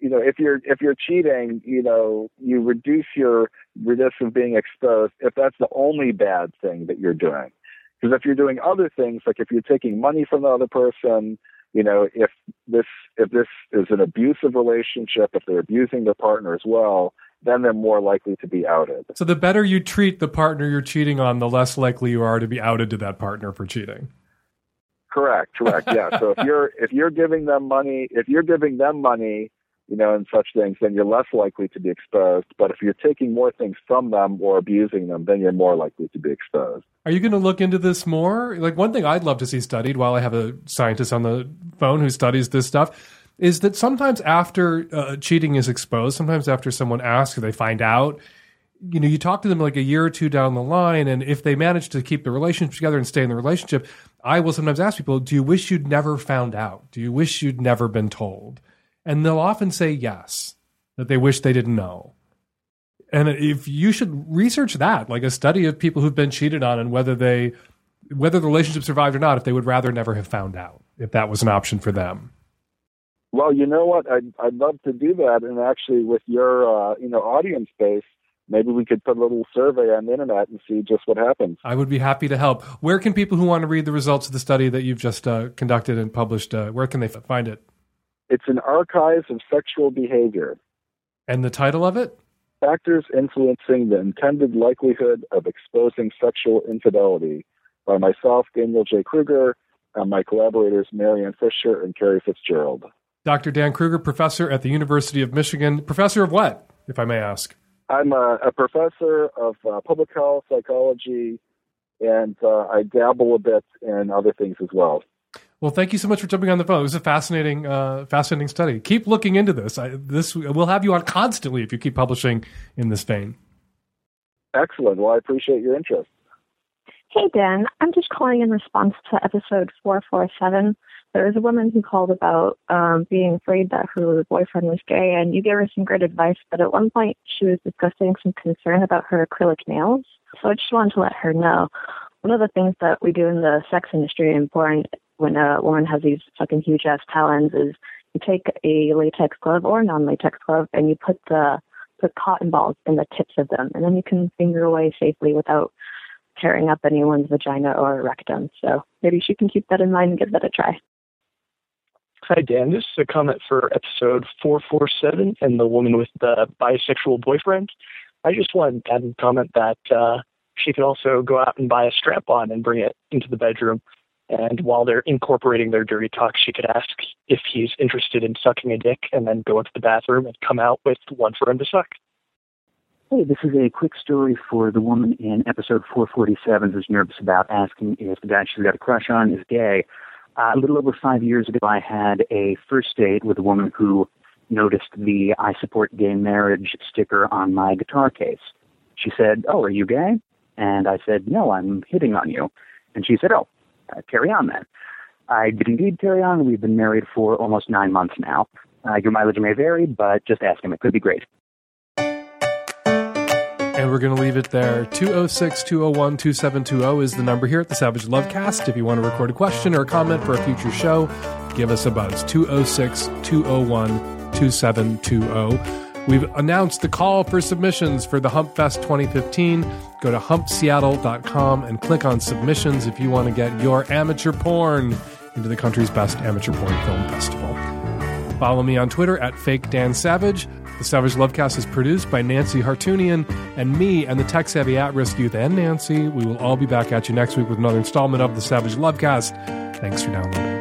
you know, if you're if you're cheating, you know, you reduce your risk of being exposed if that's the only bad thing that you're doing. Because if you're doing other things, like if you're taking money from the other person, you know, if this if this is an abusive relationship, if they're abusing their partner as well, then they're more likely to be outed. So the better you treat the partner you're cheating on, the less likely you are to be outed to that partner for cheating. Correct, correct. Yeah. so if you're if you're giving them money, if you're giving them money, you know, and such things, then you're less likely to be exposed. But if you're taking more things from them or abusing them, then you're more likely to be exposed. Are you going to look into this more? Like one thing I'd love to see studied while I have a scientist on the phone who studies this stuff is that sometimes after uh, cheating is exposed, sometimes after someone asks or they find out, you know, you talk to them like a year or two down the line, and if they manage to keep the relationship together and stay in the relationship, I will sometimes ask people, "Do you wish you'd never found out? Do you wish you'd never been told?" And they'll often say yes, that they wish they didn't know. And if you should research that, like a study of people who've been cheated on and whether they whether the relationship survived or not, if they would rather never have found out, if that was an option for them. Well, you know what? I'd I'd love to do that, and actually, with your uh, you know audience base, maybe we could put a little survey on the internet and see just what happens. I would be happy to help. Where can people who want to read the results of the study that you've just uh, conducted and published? Uh, where can they find it? It's an archive of sexual behavior. And the title of it? Factors influencing the intended likelihood of exposing sexual infidelity by myself, Daniel J. Kruger, and my collaborators, Maryanne Fisher and Carey Fitzgerald. Dr. Dan Kruger, professor at the University of Michigan. Professor of what, if I may ask? I'm a, a professor of uh, public health psychology, and uh, I dabble a bit in other things as well. Well, thank you so much for jumping on the phone. It was a fascinating, uh, fascinating study. Keep looking into this. I, this we'll have you on constantly if you keep publishing in this vein. Excellent. Well, I appreciate your interest. Hey, Dan. I'm just calling in response to episode 447. There was a woman who called about um, being afraid that her boyfriend was gay, and you gave her some great advice. But at one point, she was discussing some concern about her acrylic nails. So I just wanted to let her know. One of the things that we do in the sex industry and porn when a woman has these fucking huge ass talons is you take a latex glove or a non-latex glove and you put the put cotton balls in the tips of them, and then you can finger away safely without tearing up anyone's vagina or rectum. So maybe she can keep that in mind and give that a try. Hi, Dan. This is a comment for episode 447 and the woman with the bisexual boyfriend. I just wanted to add a comment that uh, she could also go out and buy a strap on and bring it into the bedroom. And while they're incorporating their dirty talk, she could ask if he's interested in sucking a dick and then go into the bathroom and come out with one for him to suck. Hey, this is a quick story for the woman in episode 447 who's nervous about asking if the guy she's got a crush on is gay. Uh, a little over five years ago, I had a first date with a woman who noticed the I support gay marriage sticker on my guitar case. She said, Oh, are you gay? And I said, No, I'm hitting on you. And she said, Oh, uh, carry on then. I did indeed carry on. We've been married for almost nine months now. Uh, your mileage may vary, but just ask him. It could be great. And we're going to leave it there. 206 201 2720 is the number here at the Savage Lovecast. If you want to record a question or a comment for a future show, give us a buzz. 206 201 2720. We've announced the call for submissions for the Humpfest 2015. Go to humpseattle.com and click on submissions if you want to get your amateur porn into the country's best amateur porn film festival. Follow me on Twitter at Fake Dan Savage. The Savage Lovecast is produced by Nancy Hartunian and me and the tech savvy at risk youth and Nancy. We will all be back at you next week with another installment of the Savage Lovecast. Thanks for downloading.